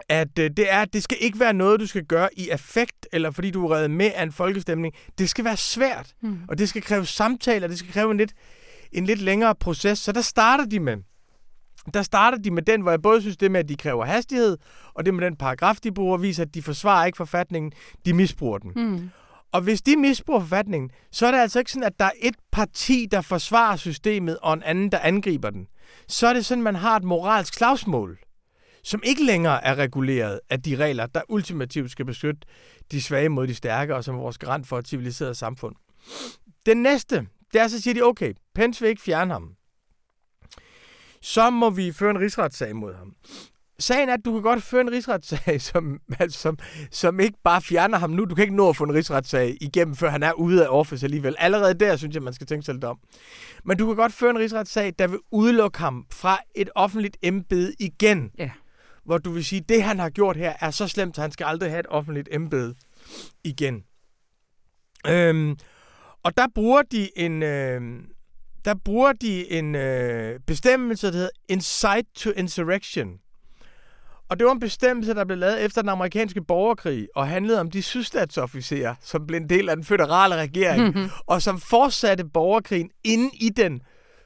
at øh, det er, det skal ikke være noget, du skal gøre i affekt, eller fordi du er reddet med af en folkestemning. Det skal være svært, Mm. og det skal kræve samtaler, det skal kræve en lidt, en lidt længere proces. Så der starter de med, der starter de med den, hvor jeg både synes det med, at de kræver hastighed, og det med den paragraf, de bruger, viser, at de forsvarer ikke forfatningen, de misbruger den. Mm. Og hvis de misbruger forfatningen, så er det altså ikke sådan, at der er et parti, der forsvarer systemet, og en anden, der angriber den. Så er det sådan, at man har et moralsk slagsmål, som ikke længere er reguleret af de regler, der ultimativt skal beskytte de svage mod de stærke, og som er vores garant for et civiliseret samfund. Den næste, det er så siger de, okay, Pence vil ikke fjerne ham. Så må vi føre en rigsretssag mod ham. sagen er, at du kan godt føre en rigsretssag, som, altså, som, som ikke bare fjerner ham nu. Du kan ikke nå at få en rigsretssag igennem, før han er ude af office alligevel. Allerede der synes jeg, man skal tænke sig lidt om. Men du kan godt føre en rigsretssag, der vil udelukke ham fra et offentligt embede igen. Ja. Hvor du vil sige, at det han har gjort her er så slemt, at han skal aldrig have et offentligt embede igen. Øhm, og der bruger de en... Øh, der bruger de en øh, bestemmelse, der hedder Incite to Insurrection. Og det var en bestemmelse, der blev lavet efter den amerikanske borgerkrig, og handlede om de sydstatsofficerer, som blev en del af den føderale regering, og som fortsatte borgerkrigen inde i den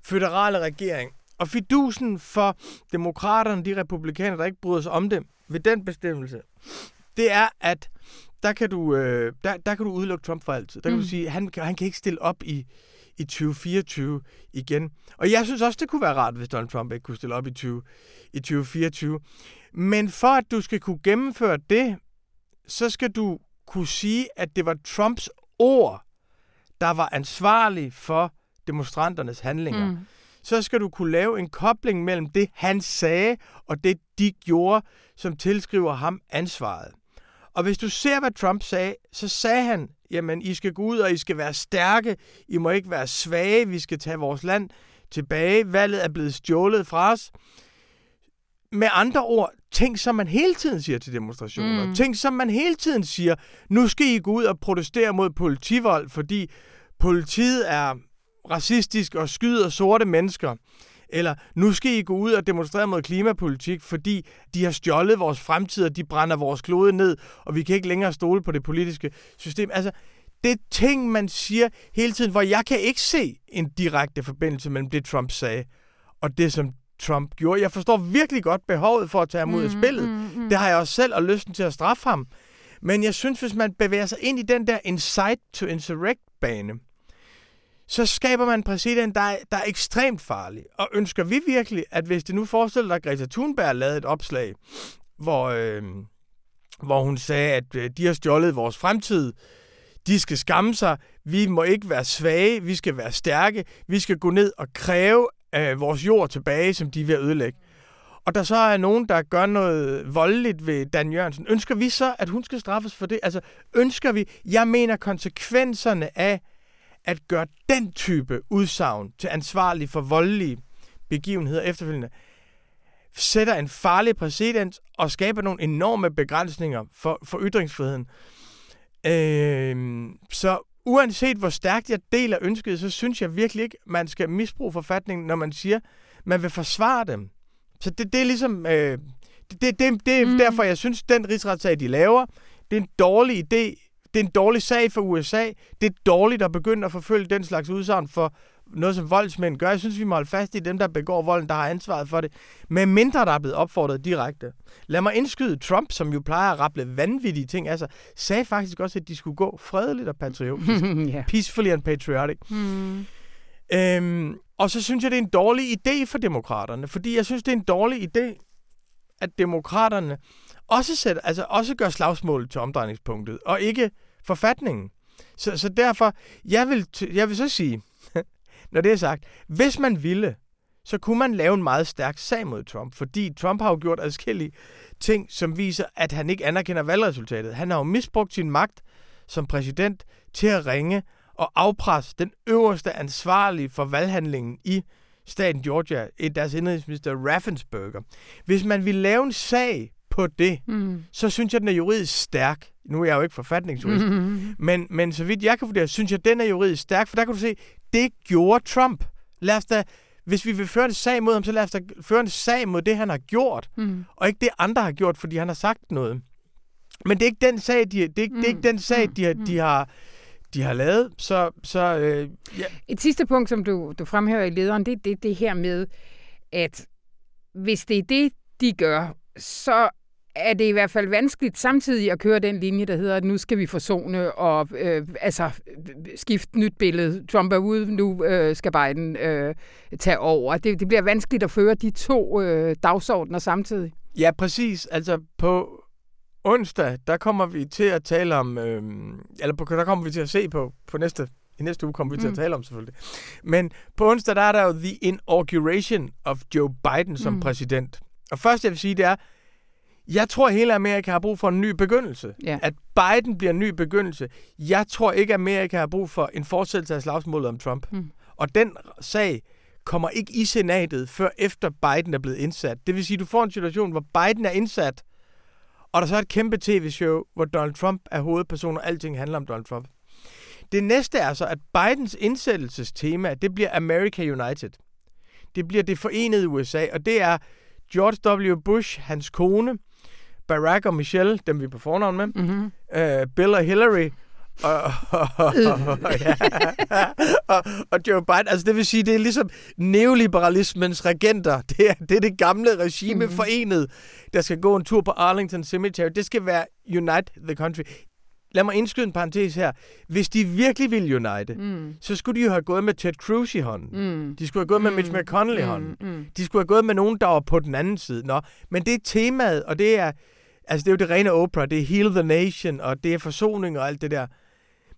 føderale regering. Og fidusen for demokraterne, de republikanere, der ikke bryder sig om det, ved den bestemmelse, det er, at der kan du, øh, der, der kan du udelukke Trump for altid. Der kan Mm. du sige, han, kan- han kan ikke stille op i, i 2024 igen. Og jeg synes også, det kunne være rart, hvis Donald Trump ikke kunne stille op i, 20, i 2024. Men for at du skal kunne gennemføre det, så skal du kunne sige, at det var Trumps ord, der var ansvarlig for demonstranternes handlinger. Mm. Så skal du kunne lave en kobling mellem det, han sagde, og det, de gjorde, som tilskriver ham ansvaret. Og hvis du ser, hvad Trump sagde, så sagde han, jamen, I skal gå ud, og I skal være stærke, I må ikke være svage, vi skal tage vores land tilbage, valget er blevet stjålet fra os. Med andre ord, ting, som man hele tiden siger til demonstrationer. Mm. Mm. Ting, som man hele tiden siger, nu skal I gå ud og protestere mod politivold, fordi politiet er racistisk og skyder sorte mennesker. Eller nu skal I gå ud og demonstrere mod klimapolitik, fordi de har stjålet vores fremtid, og de brænder vores klode ned, og vi kan ikke længere stole på det politiske system. Altså, det er ting, man siger hele tiden, hvor jeg kan ikke se en direkte forbindelse mellem det, Trump sagde, og det, som Trump gjorde. Jeg forstår virkelig godt behovet for at tage ham ud af spillet. mm, Det har jeg også selv, og lysten til at straffe ham. Men jeg synes, hvis man bevæger sig ind i den der incite to insurrect-bane, så skaber man en præsident, der er, der er ekstremt farlig. Og ønsker vi virkelig, at hvis det nu forestiller dig, at Greta Thunberg lavede et opslag, hvor, øh, hvor hun sagde, at øh, de har stjålet vores fremtid, de skal skamme sig, vi må ikke være svage, vi skal være stærke, vi skal gå ned og kræve øh, vores jord tilbage, som de vil ødelægge. Og der så er nogen, der gør noget voldeligt ved Dan Jørgensen. Ønsker vi så, at hun skal straffes for det? Altså, ønsker vi... Jeg mener, konsekvenserne af at gøre den type udsagn til ansvarlig for voldelige begivenheder efterfølgende, sætter en farlig præcedens og skaber nogle enorme begrænsninger for, for ytringsfriheden. Øh, så uanset hvor stærkt jeg deler ønsket, så synes jeg virkelig ikke, man skal misbruge forfatningen, når man siger, man vil forsvare dem. Så det, det er ligesom... Øh, det, det, det, det er mm. derfor, jeg synes, den rigsretssag, de laver, det er en dårlig idé. Det er en dårlig sag for USA. Det er dårligt at begynde at forfølge den slags udsagn for noget, som voldsmænd gør. Jeg synes, vi må holde fast i dem, der begår volden, der har ansvaret for det. Men mindre, der er blevet opfordret direkte. Lad mig indskyde Trump, som jo plejer at rapple vanvittige ting. Altså, sagde faktisk også, at de skulle gå fredeligt og patriotisk. ja. Peacefully and patriotic. Mm. Øhm, og så synes jeg, det er en dårlig idé for demokraterne, fordi jeg synes, det er en dårlig idé, at demokraterne også, sætter, altså også gør slagsmålet til omdrejningspunktet, og ikke forfatningen. Så, så derfor, jeg vil, jeg vil så sige, når det er sagt, hvis man ville, så kunne man lave en meget stærk sag mod Trump, fordi Trump har jo gjort adskillige ting, som viser, at han ikke anerkender valgresultatet. Han har jo misbrugt sin magt som præsident til at ringe og afpresse den øverste ansvarlige for valghandlingen i staten Georgia, deres indrigsminister Raffensperger. Hvis man vil lave en sag på det, Mm. så synes jeg, den er juridisk stærk. Nu er jeg jo ikke forfatningsjurist, Mm. men, men så vidt jeg kan vurdere, synes jeg, den er juridisk stærk, for der kan du se, det gjorde Trump. Lad os da, hvis vi vil føre en sag mod ham, så lad os da føre en sag mod det, han har gjort, Mm. og ikke det, andre har gjort, fordi han har sagt noget. Men det er ikke den sag, de, det er, ikke- det er ikke den sag, de har, de har, de har lavet. Så, så øh, ja. Et sidste punkt, som du, du fremhæver i lederen, det er det, det her med, at hvis det er det, de gør, så er det i hvert fald vanskeligt samtidig at køre den linje, der hedder, at nu skal vi forsone og øh, altså skifte nyt billede. Trump er ude, nu øh, skal Biden øh, tage over. Det, det bliver vanskeligt at føre de to øh, dagsordner samtidig. ja, præcis. Altså på onsdag, der kommer vi til at tale om, øh, eller på, der kommer vi til at se på, på næste, i næste uge kommer vi til Mm. at tale om selvfølgelig. Men på onsdag, der er der jo the inauguration of Joe Biden som Mm. mm. præsident. Og først jeg vil sige, det er, Jeg tror, at hele Amerika har brug for en ny begyndelse. Ja. At Biden bliver en ny begyndelse. Jeg tror ikke, at Amerika har brug for en fortsættelse af slagsmålet om Trump. Mm. Og den sag kommer ikke i senatet, før efter Biden er blevet indsat. Det vil sige, at du får en situation, hvor Biden er indsat, og der så er et kæmpe tv-show, hvor Donald Trump er hovedperson, og alting handler om Donald Trump. Det næste er så, at Bidens indsættelsestema, det bliver America United. Det bliver det forenede USA, og det er George W. Bush, hans kone, Barack og Michelle, dem vi er på fornavn med, mm-hmm. øh, Bill og Hillary, og, og, og, ja, og, og Joe Biden. Altså det vil sige, det er ligesom neoliberalismens regenter. Det er det, er det gamle regime Mhm. mm-hmm. forenet, der skal gå en tur på Arlington Cemetery. Det skal være Unite the Country. Lad mig indskyde en parentes her. Hvis de virkelig ville unite, Mm. så skulle de jo have gået med Ted Cruz i hånden. Mm. De skulle have gået med Mitch McConnell i hånden. Mm. Mm. De skulle have gået med nogen, der var på den anden side. Nå, men det er temaet, og det er, altså det er jo det rene Oprah, det er Heal the Nation, og det er forsoning og alt det der.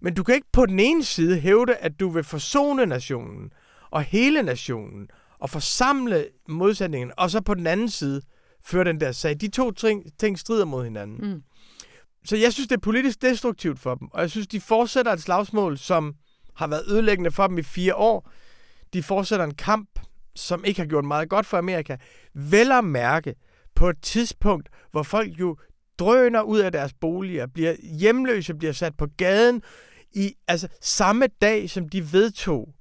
Men du kan ikke på den ene side hævde, at du vil forsone nationen, og hele nationen, og forsamle modsætningen, og så på den anden side føre den der sag. De to ting, ting strider mod hinanden. Mm. Så jeg synes, det er politisk destruktivt for dem, og jeg synes, de fortsætter et slagsmål, som har været ødelæggende for dem i fire år. De fortsætter en kamp, som ikke har gjort meget godt for Amerika. Vel at mærke på et tidspunkt, hvor folk jo drøner ud af deres boliger, bliver hjemløse, bliver sat på gaden, i altså samme dag, som de vedtog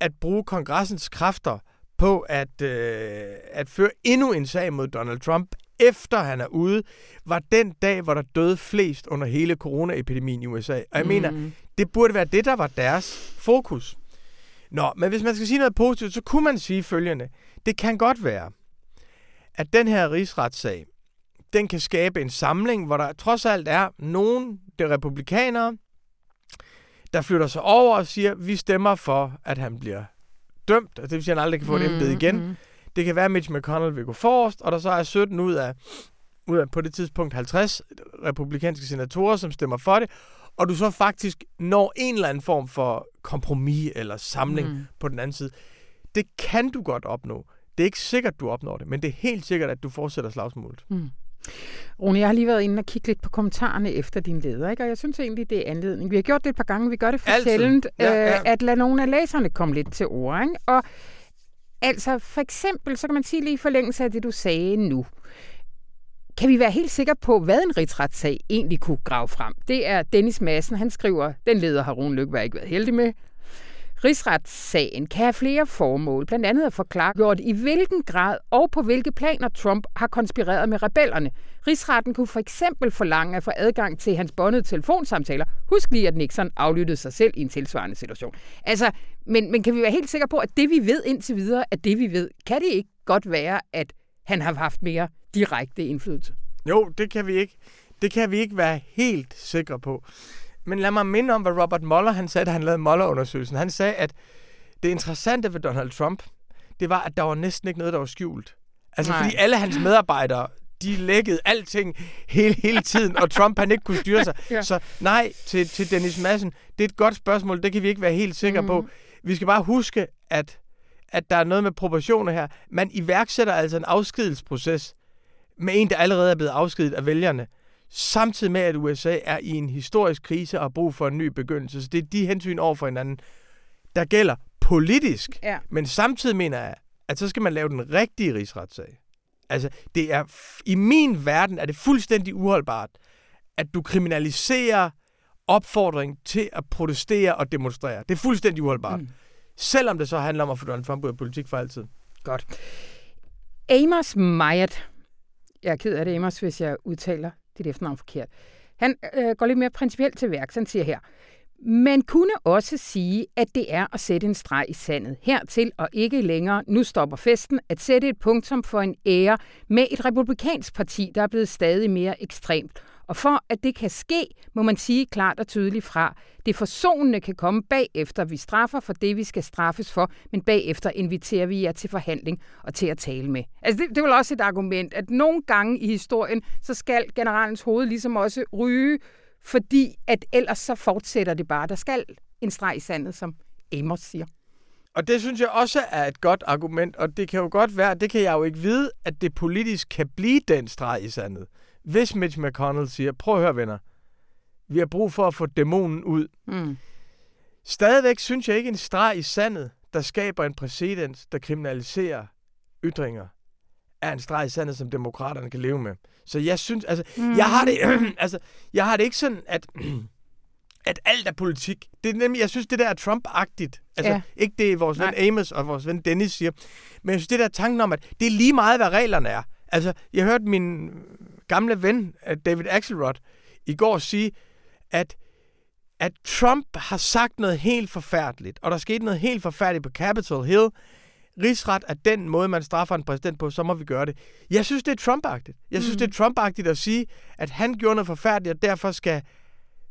at bruge kongressens kræfter på at, øh, at føre endnu en sag mod Donald Trump, efter han er ude, var den dag, hvor der døde flest under hele coronaepidemien i USA. Og jeg mm. mener, det burde være det, der var deres fokus. Nå, men hvis man skal sige noget positivt, så kunne man sige følgende. Det kan godt være, at den her rigsretssag, den kan skabe en samling, hvor der trods alt er nogen, det republikanere, der flytter sig over og siger, vi stemmer for, at han bliver dømt, og det vil sige, at han aldrig kan få et Mm, embede igen. mm. Det kan være, at Mitch McConnell vil gå forrest, og der så er 17 ud af, ud af på det tidspunkt 50 republikanske senatorer, som stemmer for det, og du så faktisk når en eller anden form for kompromis eller samling mm. på den anden side. Det kan du godt opnå. Det er ikke sikkert, du opnår det, men det er helt sikkert, at du fortsætter slagsmålet. Mm. Rune, jeg har lige været inde og kigge lidt på kommentarerne efter din leder, ikke? og jeg synes egentlig, det er anledning. Vi har gjort det et par gange, vi gør det for Altid. sjældent, Ja, ja. Øh, at lade nogle af læserne komme lidt til ord. Ikke? Og altså, for eksempel, så kan man sige lige i forlængelse af det, du sagde nu. Kan vi være helt sikre på, hvad en rigsretssag egentlig kunne grave frem? Det er Dennis Madsen, han skriver, den leder har Rune Lykkeberg ikke været heldig med. Rigsretssagen kan have flere formål, blandt andet at forklare, i hvilken grad og på hvilke planer Trump har konspireret med rebellerne. Rigsretten kunne for eksempel forlange at få adgang til hans båndede telefonsamtaler. Husk lige, at Nixon aflyttede sig selv i en tilsvarende situation. Altså, men, men kan vi være helt sikre på, at det vi ved indtil videre, at det vi ved? Kan det ikke godt være, at han har haft mere direkte indflydelse? Jo, det kan vi ikke. Det kan vi ikke være helt sikre på. Men lad mig minde om, hvad Robert Mueller han sagde, da han lavede Mueller-undersøgelsen. Han sagde, at det interessante ved Donald Trump, det var, at der var næsten ikke noget, der var skjult. Altså, Nej. Fordi alle hans medarbejdere, de lækkede alting hele, hele tiden, og Trump han ikke kunne styre sig. Ja. ja. Så nej til, til Dennis Madsen, det er et godt spørgsmål, det kan vi ikke være helt sikre mm. på. Vi skal bare huske, at, at der er noget med proportioner her. Man iværksætter altså en afskedelsesproces med en, der allerede er blevet afskedet af vælgerne, samtidig med, at USA er i en historisk krise og har brug for en ny begyndelse. Så det er de hensyn over for hinanden, der gælder politisk. Ja. Men samtidig mener jeg, at så skal man lave den rigtige rigsretssag. Altså, det er i min verden er det fuldstændig uholdbart, at du kriminaliserer opfordring til at protestere og demonstrere. Det er fuldstændig uholdbart. Mm. Selvom det så handler om at få Donald Trump ud af politik for altid. Godt. Amos Myatt, jeg er ked af det, Amos, hvis jeg udtaler dit efternavn forkert. Han øh, går lidt mere principielt til værks. Han siger her, man kunne også sige, at det er at sætte en streg i sandet. Hertil og ikke længere, nu stopper festen, at sætte et punktum for en ære med et republikansk parti, der er blevet stadig mere ekstremt. Og for at det kan ske, må man sige klart og tydeligt fra. Det forsonende kan komme bagefter. Vi straffer for det, vi skal straffes for, men bagefter inviterer vi jer til forhandling og til at tale med. Altså det, det er vel også et argument, at nogle gange i historien, så skal generalens hoved ligesom også ryge, fordi at ellers så fortsætter det bare. Der skal en streg i sandet, som Amos siger. Og det synes jeg også er et godt argument, og det kan jo godt være, det kan jeg jo ikke vide, at det politisk kan blive den streg i sandet hvis Mitch McConnell siger, prøv at høre venner, vi har brug for at få dæmonen ud. Mm. Stadigvæk synes jeg ikke en streg i sandet, der skaber en præcedens, der kriminaliserer ytringer, er en streg i sandet, som demokraterne kan leve med. Så jeg synes, altså, mm. jeg har det, altså, jeg har det ikke sådan, at, at alt er politik. Det er nemlig, jeg synes, det der er Trump-agtigt. Altså, Ja. ikke det, vores ven Nej. Amos og vores ven Dennis siger, men jeg synes, det der tanken om, at det er lige meget, hvad reglerne er. Altså, jeg hørte min gamle ven, øh, David Axelrod, i går sige, at at Trump har sagt noget helt forfærdeligt, og der skete noget helt forfærdeligt på Capitol Hill. Rigsret er den måde, man straffer en præsident på, så må vi gøre det. Jeg synes, det er Trump-agtigt. Jeg synes, mm. det er Trump-agtigt at sige, at han gjorde noget forfærdeligt, og derfor skal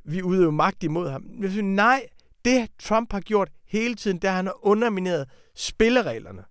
vi udøve magt imod ham. Jeg synes, nej, det Trump har gjort hele tiden, det er, at han har undermineret spillereglerne.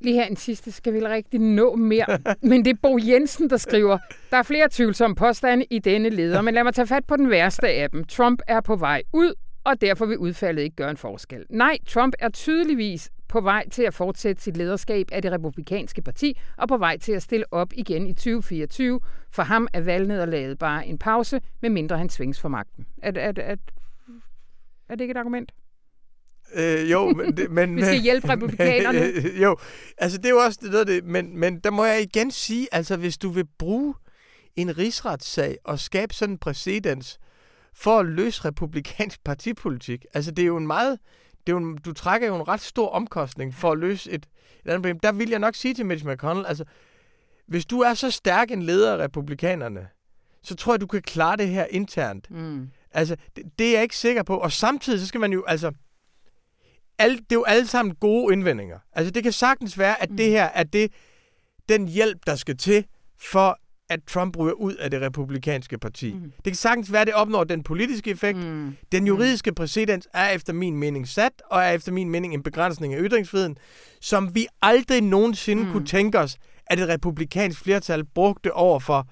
Lige her en sidste skal vi rigtig nå mere. Men det er Bo Jensen, der skriver, der er flere tvivlsomme påstande i denne leder, men lad mig tage fat på den værste af dem. Trump er på vej ud, og derfor vil udfaldet ikke gøre en forskel. Nej, Trump er tydeligvis på vej til at fortsætte sit lederskab af det republikanske parti, og på vej til at stille op igen i 2024. For ham er valgnederlaget bare en pause, medmindre han svinges for magten. Er, er, er, er det ikke et argument? Øh, jo, men... Det, men Vi skal hjælpe republikanerne. Men, jo, altså det er jo også noget af det, men, men der må jeg igen sige, altså hvis du vil bruge en rigsretssag og skabe sådan en præcedens for at løse republikansk partipolitik, altså det er jo en meget... Det er jo en, du trækker jo en ret stor omkostning for at løse et, et andet problem. Der vil jeg nok sige til Mitch McConnell, altså hvis du er så stærk en leder af republikanerne, så tror jeg, du kan klare det her internt. Mm. Altså, det, det er jeg ikke sikker på. Og samtidig, så skal man jo, altså, alle, det er jo alle sammen gode indvendinger. Altså, det kan sagtens være, at det her er det, den hjælp, der skal til, for at Trump ryger ud af det republikanske parti. Mm. Det kan sagtens være, at det opnår den politiske effekt. Mm. Den juridiske præcedens er efter min mening sat, og er efter min mening en begrænsning af ytringsfriheden, som vi aldrig nogensinde mm. kunne tænke os, at et republikansk flertal brugte over for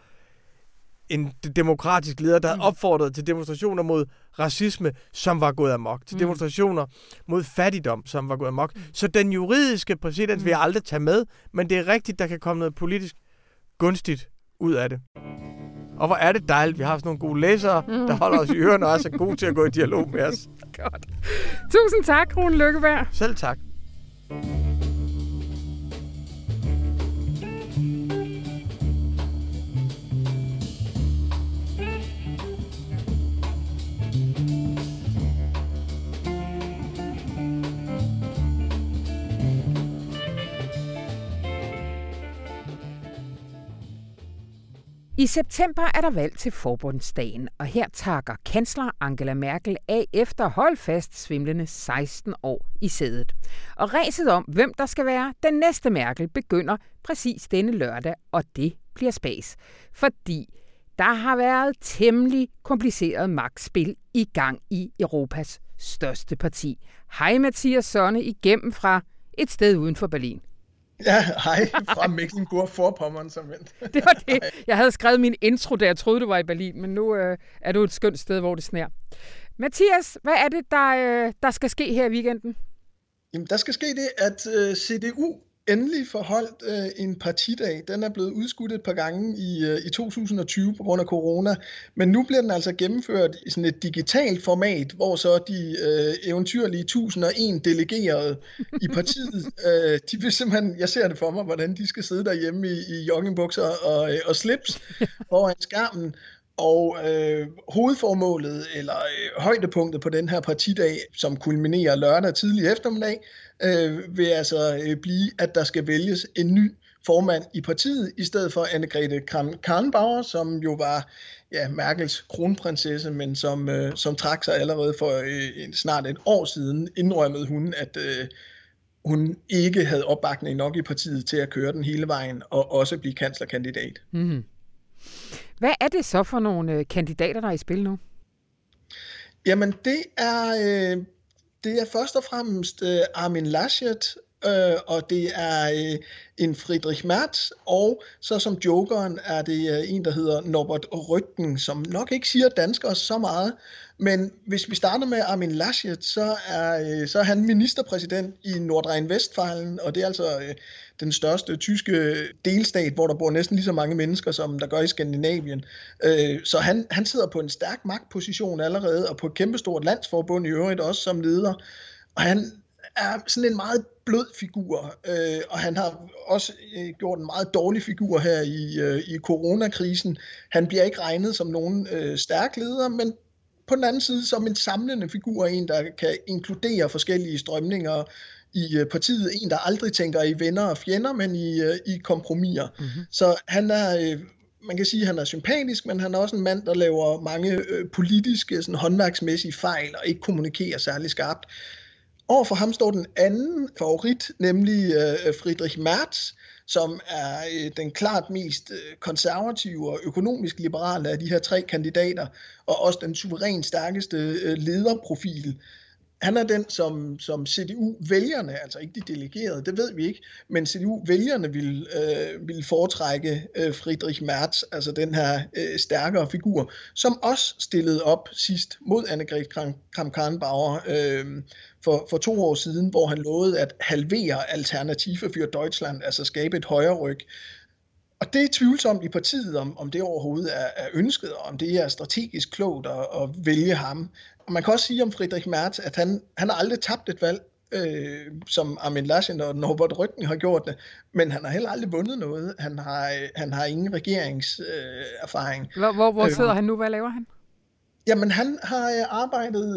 en demokratisk leder, der havde opfordret til demonstrationer mod racisme, som var gået amok. Til demonstrationer mod fattigdom, som var gået amok. Så den juridiske præcedens vil jeg aldrig tage med, men det er rigtigt, der kan komme noget politisk gunstigt ud af det. Og hvor er det dejligt, vi har sådan nogle gode læsere, der holder os i ørerne og er så gode til at gå i dialog med os. Godt. Tusind tak, Rune Lykkeberg. Selv tak. I september er der valg til forbundsdagen, og her takker kansler Angela Merkel af efter hold fast svimlende 16 år i sædet. Og ræset om, hvem der skal være den næste Merkel, begynder præcis denne lørdag, og det bliver spas. Fordi der har været temmelig kompliceret magtspil i gang i Europas største parti. Hej Mathias Sonne igennem fra et sted uden for Berlin. Ja, hej fra Mecklenburg-Vorpommern, som vendt. Det var det. Jeg havde skrevet min intro, da jeg troede, du var i Berlin, men nu øh, er du et skønt sted, hvor det sner. Mathias, hvad er det, der, øh, der skal ske her i weekenden? Jamen, der skal ske det, at øh, CDU endelig får holdt øh, en partidag. Den er blevet udskudt et par gange i, øh, i 2020 på grund af corona, men nu bliver den altså gennemført i sådan et digitalt format, hvor så de øh, eventyrlige 1001 delegerede i partiet, øh, de vil simpelthen, jeg ser det for mig, hvordan de skal sidde derhjemme i, i joggingbukser og, øh, og slips foran skærmen, og øh, hovedformålet, eller øh, højdepunktet på den her partidag, som kulminerer lørdag tidlig eftermiddag, øh, vil altså øh, blive, at der skal vælges en ny formand i partiet, i stedet for Annegrethe Kramp-Karrenbauer, som jo var ja, Merkels kronprinsesse, men som, øh, som trak sig allerede for øh, en, snart et år siden, indrømmede hun, at øh, hun ikke havde opbakning nok i partiet til at køre den hele vejen, og også blive kanslerkandidat. Mm-hmm. Hvad er det så for nogle øh, kandidater, der er i spil nu? Jamen, det er, øh, det er først og fremmest øh, Armin Laschet, øh, og det er øh, en Friedrich Merz, og så som jokeren er det øh, en, der hedder Norbert Røtten, som nok ikke siger danskere så meget, men hvis vi starter med Armin Laschet, så er, øh, så er han ministerpræsident i Nordrhein-Westfalen, og det er altså øh, den største tyske delstat, hvor der bor næsten lige så mange mennesker, som der gør i Skandinavien. Øh, så han, han sidder på en stærk magtposition allerede, og på et kæmpestort landsforbund i øvrigt også som leder. Og han er sådan en meget blød figur, øh, og han har også øh, gjort en meget dårlig figur her i, øh, i coronakrisen. Han bliver ikke regnet som nogen øh, stærk leder, men på den anden side som en samlende figur, en der kan inkludere forskellige strømninger i øh, partiet, en der aldrig tænker i venner og fjender, men i, øh, i kompromiser. Mm-hmm. Så han er, øh, man kan sige, at han er sympatisk, men han er også en mand, der laver mange politiske, sådan håndværksmæssige fejl og ikke kommunikerer særlig skarpt. Overfor ham står den anden favorit, nemlig Friedrich Merz, som er den klart mest konservative og økonomisk liberale af de her tre kandidater, og også den suverænt stærkeste lederprofil han er den, som, som CDU-vælgerne, altså ikke de delegerede, det ved vi ikke, men CDU-vælgerne vil, øh, vil foretrække øh, Friedrich Merz, altså den her øh, stærkere figur, som også stillede op sidst mod Annegret Kramp-Karrenbauer øh, for, for to år siden, hvor han lovede at halvere Alternative for Deutschland, altså skabe et højere ryg. Og det er tvivlsomt i partiet, om, om det overhovedet er, er ønsket, og om det er strategisk klogt at, at vælge ham. Og man kan også sige om Friedrich Merz, at han, han har aldrig tabt et valg, øh, som Armin Laschet og Norbert Røtten har gjort det, men han har heller aldrig vundet noget. Han har, han har ingen regeringserfaring. Øh, hvor, hvor, hvor sidder øh, han nu? Hvad laver han? Jamen, han har øh, arbejdet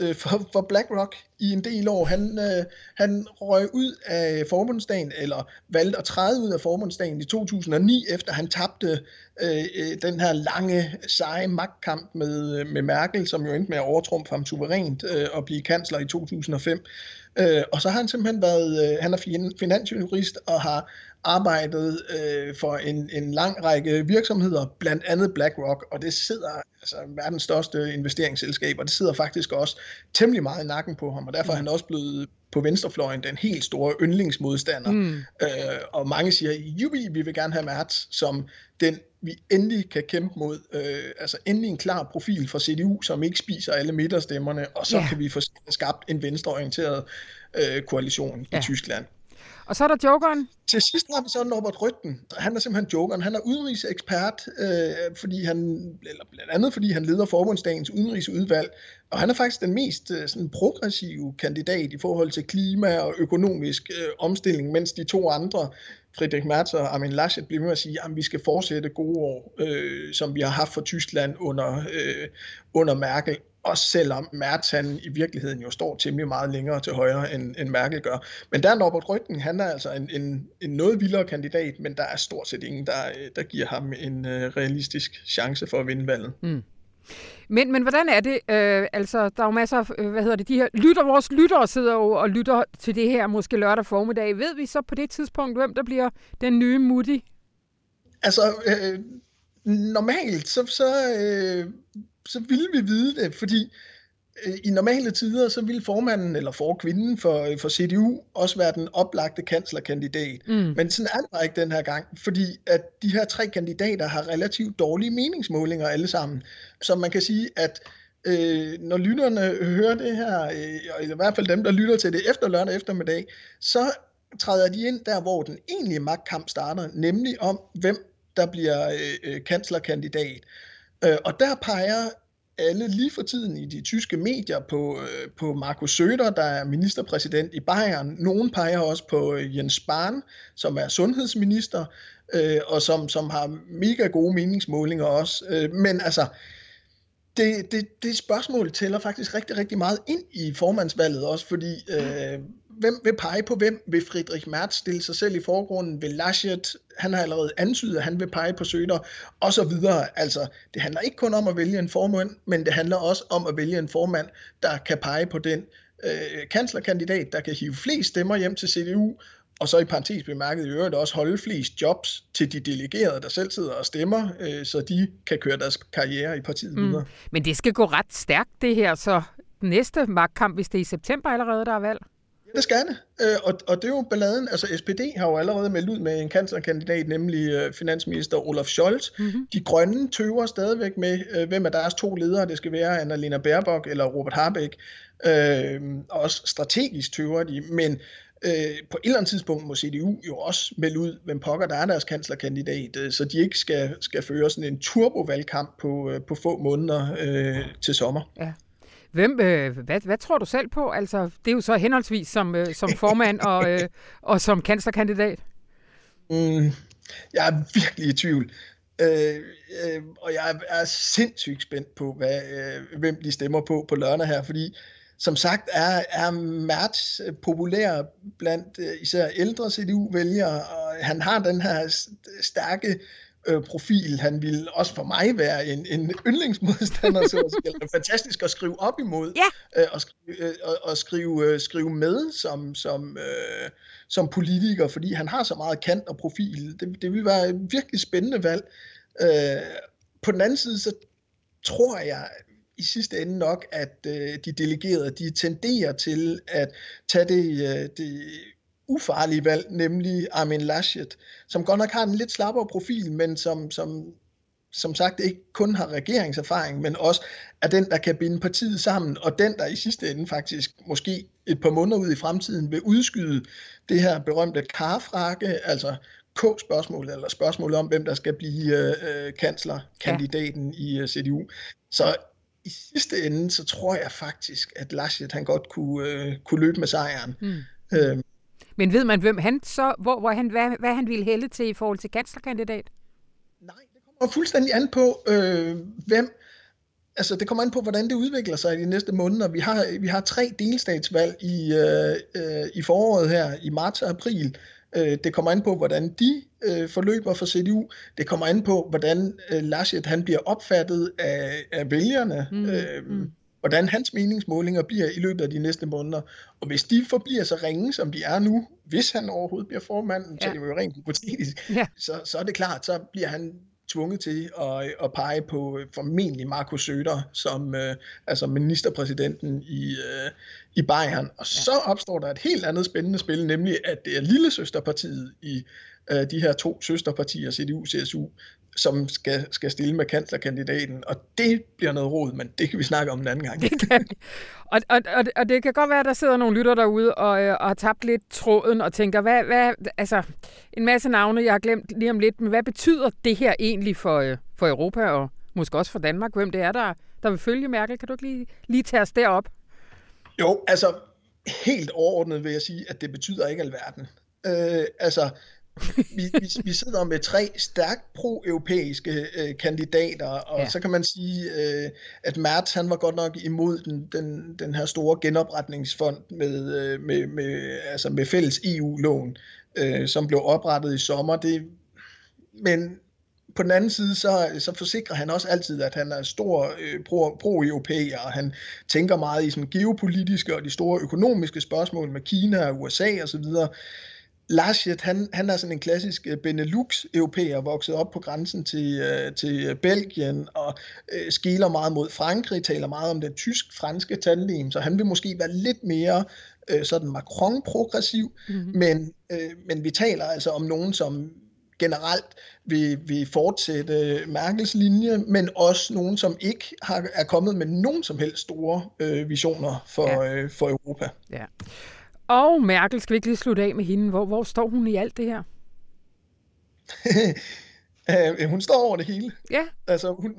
øh, for, for BlackRock i en del år. Han, øh, han røg ud af forbundsdagen, eller valgte at træde ud af forbundsdagen i 2009, efter han tabte øh, øh, den her lange, seje magtkamp med, med Merkel, som jo endte med at overtrumfe ham suverænt øh, og blive kansler i 2005. Øh, og så har han simpelthen været, øh, han er finansjurist og har arbejdet øh, for en, en lang række virksomheder, blandt andet BlackRock, og det sidder, altså verdens største investeringsselskab, og det sidder faktisk også temmelig meget i nakken på ham, og derfor er han også blevet på venstrefløjen den helt store yndlingsmodstander. Mm. Øh, og mange siger, jubi, vi vil gerne have Mertz som den, vi endelig kan kæmpe mod. Øh, altså endelig en klar profil for CDU, som ikke spiser alle midterstemmerne, og så yeah. kan vi få skabt en venstreorienteret øh, koalition yeah. i Tyskland. Og så er der jokeren. Til sidst har vi så Norbert Røtten. Han er simpelthen jokeren. Han er udenrigsekspert, øh, fordi han, eller blandt andet fordi han leder forbundsdagens udenrigsudvalg, og han er faktisk den mest øh, sådan progressive kandidat i forhold til klima og økonomisk øh, omstilling, mens de to andre, Friedrich Merz og Armin Laschet, bliver med at sige, at vi skal fortsætte gode år, øh, som vi har haft for Tyskland under, øh, under Merkel også selvom Mertz han i virkeligheden jo står temmelig meget længere til højre, end, end Merkel gør. Men der er Norbert Røtten, han er altså en, en, en noget vildere kandidat, men der er stort set ingen, der, der giver ham en uh, realistisk chance for at vinde valget. Mm. Men, men hvordan er det? Øh, altså, der er jo masser af, øh, hvad hedder det, de her lytter, vores lyttere sidder jo og lytter til det her, måske lørdag formiddag. Ved vi så på det tidspunkt, hvem der bliver den nye Mutti? Altså, øh, normalt, så, så øh, så ville vi vide det, fordi øh, i normale tider, så ville formanden eller forkvinden for, for CDU også være den oplagte kanslerkandidat. Mm. Men sådan er det bare ikke den her gang, fordi at de her tre kandidater har relativt dårlige meningsmålinger alle sammen. Så man kan sige, at øh, når lytterne hører det her, øh, eller i hvert fald dem, der lytter til det efter lørdag eftermiddag, så træder de ind der, hvor den egentlige magtkamp starter, nemlig om, hvem der bliver øh, øh kanslerkandidat. Øh, og der peger alle lige for tiden i de tyske medier på, øh, på Markus Söder, der er ministerpræsident i Bayern. Nogen peger også på øh, Jens Spahn, som er sundhedsminister, øh, og som, som har mega gode meningsmålinger også. Øh, men altså, det, det, det spørgsmål tæller faktisk rigtig, rigtig meget ind i formandsvalget også, fordi øh, hvem vil pege på hvem? Vil Friedrich Merz stille sig selv i forgrunden? Vil Laschet, han har allerede antydet, at han vil pege på Søder, og så videre. Altså, det handler ikke kun om at vælge en formand, men det handler også om at vælge en formand, der kan pege på den øh, kanslerkandidat, der kan hive flest stemmer hjem til CDU, og så i parentes bemærket i øvrigt også holde flest jobs til de delegerede, der selv sidder og stemmer, øh, så de kan køre deres karriere i partiet mm. videre. Men det skal gå ret stærkt det her, så næste magtkamp, hvis det er i september allerede, der er valg? Det skal det, øh, og, og det er jo balladen. Altså SPD har jo allerede meldt ud med en kanslerkandidat, nemlig øh, finansminister Olaf Scholz. Mm-hmm. De grønne tøver stadigvæk med, øh, hvem af deres to ledere det skal være, Annalena Baerbock eller Robert Habeck. Øh, også strategisk tøver de, men øh, på et eller andet tidspunkt må CDU jo også melde ud, hvem pokker der er deres kanslerkandidat, øh, så de ikke skal, skal føre sådan en turbovalgkamp på, øh, på få måneder øh, til sommer. Ja. Hvem, øh, hvad, hvad tror du selv på? Altså, det er jo så henholdsvis som, øh, som formand og, øh, og som kanslerkandidat. Mm, jeg er virkelig i tvivl. Øh, øh, og jeg er sindssygt spændt på, hvad, øh, hvem de stemmer på på lørdag her, fordi som sagt er, er Mertz populær blandt øh, især ældre CDU-vælgere, og han har den her stærke øh, profil. Han vil også for mig være en, en yndlingsmodstander, så det er fantastisk at skrive op imod, ja. øh, og, skrive, øh, og, og skrive, øh, skrive med som, som, øh, som politiker, fordi han har så meget kant og profil. Det, det vil være et virkelig spændende valg. Øh, på den anden side, så tror jeg i sidste ende nok, at øh, de delegerede, de tenderer til at tage det, øh, det ufarlige valg, nemlig Armin Laschet, som godt nok har en lidt slappere profil, men som, som, som sagt ikke kun har regeringserfaring, men også er den, der kan binde partiet sammen, og den, der i sidste ende faktisk måske et par måneder ud i fremtiden vil udskyde det her berømte karfrakke, altså K-spørgsmålet, eller spørgsmålet om, hvem der skal blive øh, kanslerkandidaten ja. i uh, CDU. Så i sidste ende, så tror jeg faktisk, at Laschet han godt kunne, øh, kunne løbe med sejren. Mm. Øhm. Men ved man, hvem han så, hvor, hvor han, hvad, hvad han ville hælde til i forhold til kanslerkandidat? Nej, det kommer fuldstændig an på, øh, hvem, altså det kommer an på, hvordan det udvikler sig i de næste måneder. Vi har, vi har tre delstatsvalg i, øh, øh, i foråret her, i marts og april. Øh, det kommer an på, hvordan de øh, forløber for CDU. Det kommer an på, hvordan øh, Laschet han bliver opfattet af, af vælgerne. Mm. Øh, mm. Hvordan hans meningsmålinger bliver i løbet af de næste måneder. Og hvis de forbliver så ringe, som de er nu, hvis han overhovedet bliver formand, ja. så det er jo rent hypotetisk, ja. så, så er det klart, så bliver han tvunget til at, at pege på formentlig Markus Søder som øh, altså ministerpræsidenten i, øh, i Bayern. Og ja. så opstår der et helt andet spændende spil, nemlig at det er lille søsterpartiet i øh, de her to søsterpartier, CDU CSU, som skal, skal stille med kanslerkandidaten, og det bliver noget råd, men det kan vi snakke om en anden gang. Det kan. Og, og, og, og det kan godt være, at der sidder nogle lytter derude og, øh, og har tabt lidt tråden og tænker, hvad, hvad, altså en masse navne, jeg har glemt lige om lidt, men hvad betyder det her egentlig for, øh, for Europa og måske også for Danmark? Hvem det er, der, der vil følge Merkel? Kan du ikke lige, lige tage os derop? Jo, altså helt overordnet vil jeg sige, at det betyder ikke alverden. Øh, altså, vi, vi, vi sidder med tre stærkt pro-europæiske øh, kandidater, og ja. så kan man sige, øh, at Mertz han var godt nok imod den, den, den her store genopretningsfond med, øh, med, med, altså med fælles EU-lån, øh, som blev oprettet i sommer. Det, men på den anden side, så, så forsikrer han også altid, at han er stor øh, pro, pro-europæer, og han tænker meget i sådan geopolitiske og de store økonomiske spørgsmål med Kina og USA osv., Laschet, han, han er sådan en klassisk øh, Benelux-europæer, vokset op på grænsen til, øh, til Belgien, og øh, skiler meget mod Frankrig, taler meget om den tysk-franske tandem, så han vil måske være lidt mere øh, sådan Macron-progressiv, mm-hmm. men, øh, men vi taler altså om nogen, som generelt vil, vil fortsætte Merkels linje, men også nogen, som ikke har, er kommet med nogen som helst store øh, visioner for, ja. øh, for Europa. Ja. Og Merkel, skal vi ikke lige slutte af med hende? Hvor, hvor står hun i alt det her? Uh, hun står over det hele. Ja. Altså, hun,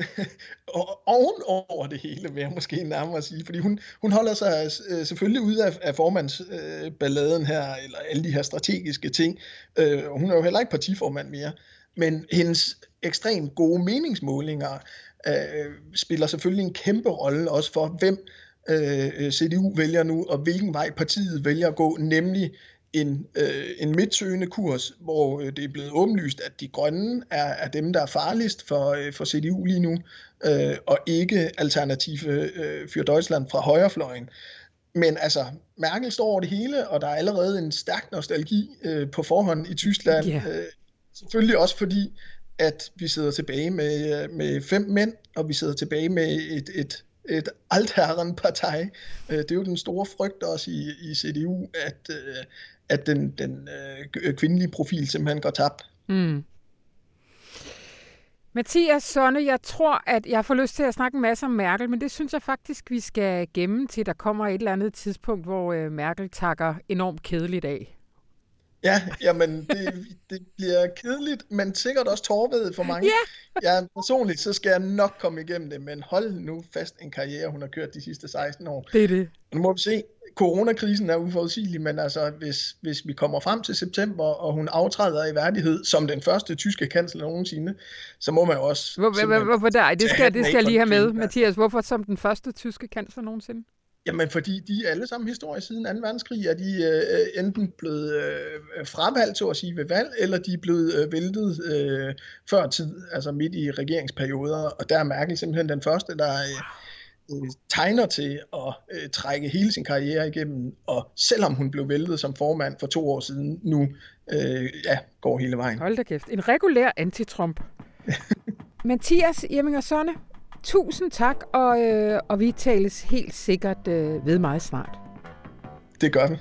oven over det hele, vil jeg måske nærmere sige. Fordi hun, hun holder sig uh, selvfølgelig ud af, af formandsballaden her, eller alle de her strategiske ting. Uh, hun er jo heller ikke partiformand mere. Men hendes ekstremt gode meningsmålinger uh, spiller selvfølgelig en kæmpe rolle også for, hvem øh, CDU vælger nu, og hvilken vej partiet vælger at gå, nemlig en, øh, en midtsøgende kurs, hvor øh, det er blevet åbenlyst, at de grønne er, er dem, der er farligst for, øh, for CDU lige nu, øh, og ikke alternative øh, for Deutschland fra højrefløjen. Men altså, Merkel står over det hele, og der er allerede en stærk nostalgi øh, på forhånd i Tyskland. Yeah. Øh, selvfølgelig også fordi, at vi sidder tilbage med, øh, med fem mænd, og vi sidder tilbage med et, et et altherrenpartei. Øh, det er jo den store frygt også i, i CDU, at, øh, at den, den øh, kvindelige profil simpelthen går tabt. Mm. Mathias Sonne, jeg tror, at jeg får lyst til at snakke en masse om Merkel, men det synes jeg faktisk, vi skal gemme til, der kommer et eller andet tidspunkt, hvor øh, Merkel takker enormt kedeligt af. Ja, jamen det, det bliver kedeligt, men sikkert også tårvedet for mange. Ja. ja, personligt, så skal jeg nok komme igennem det, men hold nu fast en karriere, hun har kørt de sidste 16 år. Det er det. Nu må vi se, coronakrisen er uforudsigelig, men altså, hvis, hvis vi kommer frem til september, og hun aftræder i værdighed som den første tyske kansler nogensinde, så må man jo også... Hvor, hvorfor der? Det skal, det skal jeg lige have med, Mathias. Hvorfor som den første tyske kansler nogensinde? Jamen, fordi de er alle sammen historie siden 2. verdenskrig, er de øh, enten blevet øh, fravalgt, så at sige, ved valg, eller de er blevet øh, væltet øh, før tid, altså midt i regeringsperioder, og der er Merkel simpelthen den første, der øh, tegner til at øh, trække hele sin karriere igennem, og selvom hun blev væltet som formand for to år siden, nu øh, ja, går hele vejen. Hold da kæft. En regulær anti-Trump. Mathias Jemminger Sonne, Tusind tak, og, øh, og vi tales helt sikkert øh, ved meget snart. Det gør vi.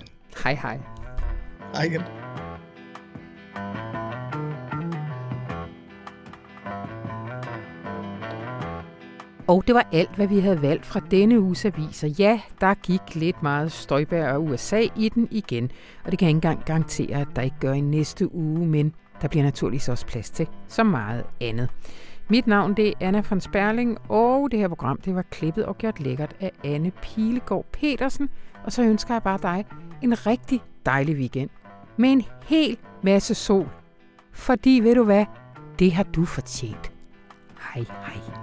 Hej hej. Hej igen. Og det var alt, hvad vi havde valgt fra denne uges aviser. Ja, der gik lidt meget Støjbær og USA i den igen. Og det kan jeg ikke engang garantere, at der ikke gør i næste uge, men der bliver naturligvis også plads til så meget andet. Mit navn det er Anna von Sperling, og det her program det var klippet og gjort lækkert af Anne Pilegaard Petersen. Og så ønsker jeg bare dig en rigtig dejlig weekend med en hel masse sol. Fordi ved du hvad, det har du fortjent. Hej hej.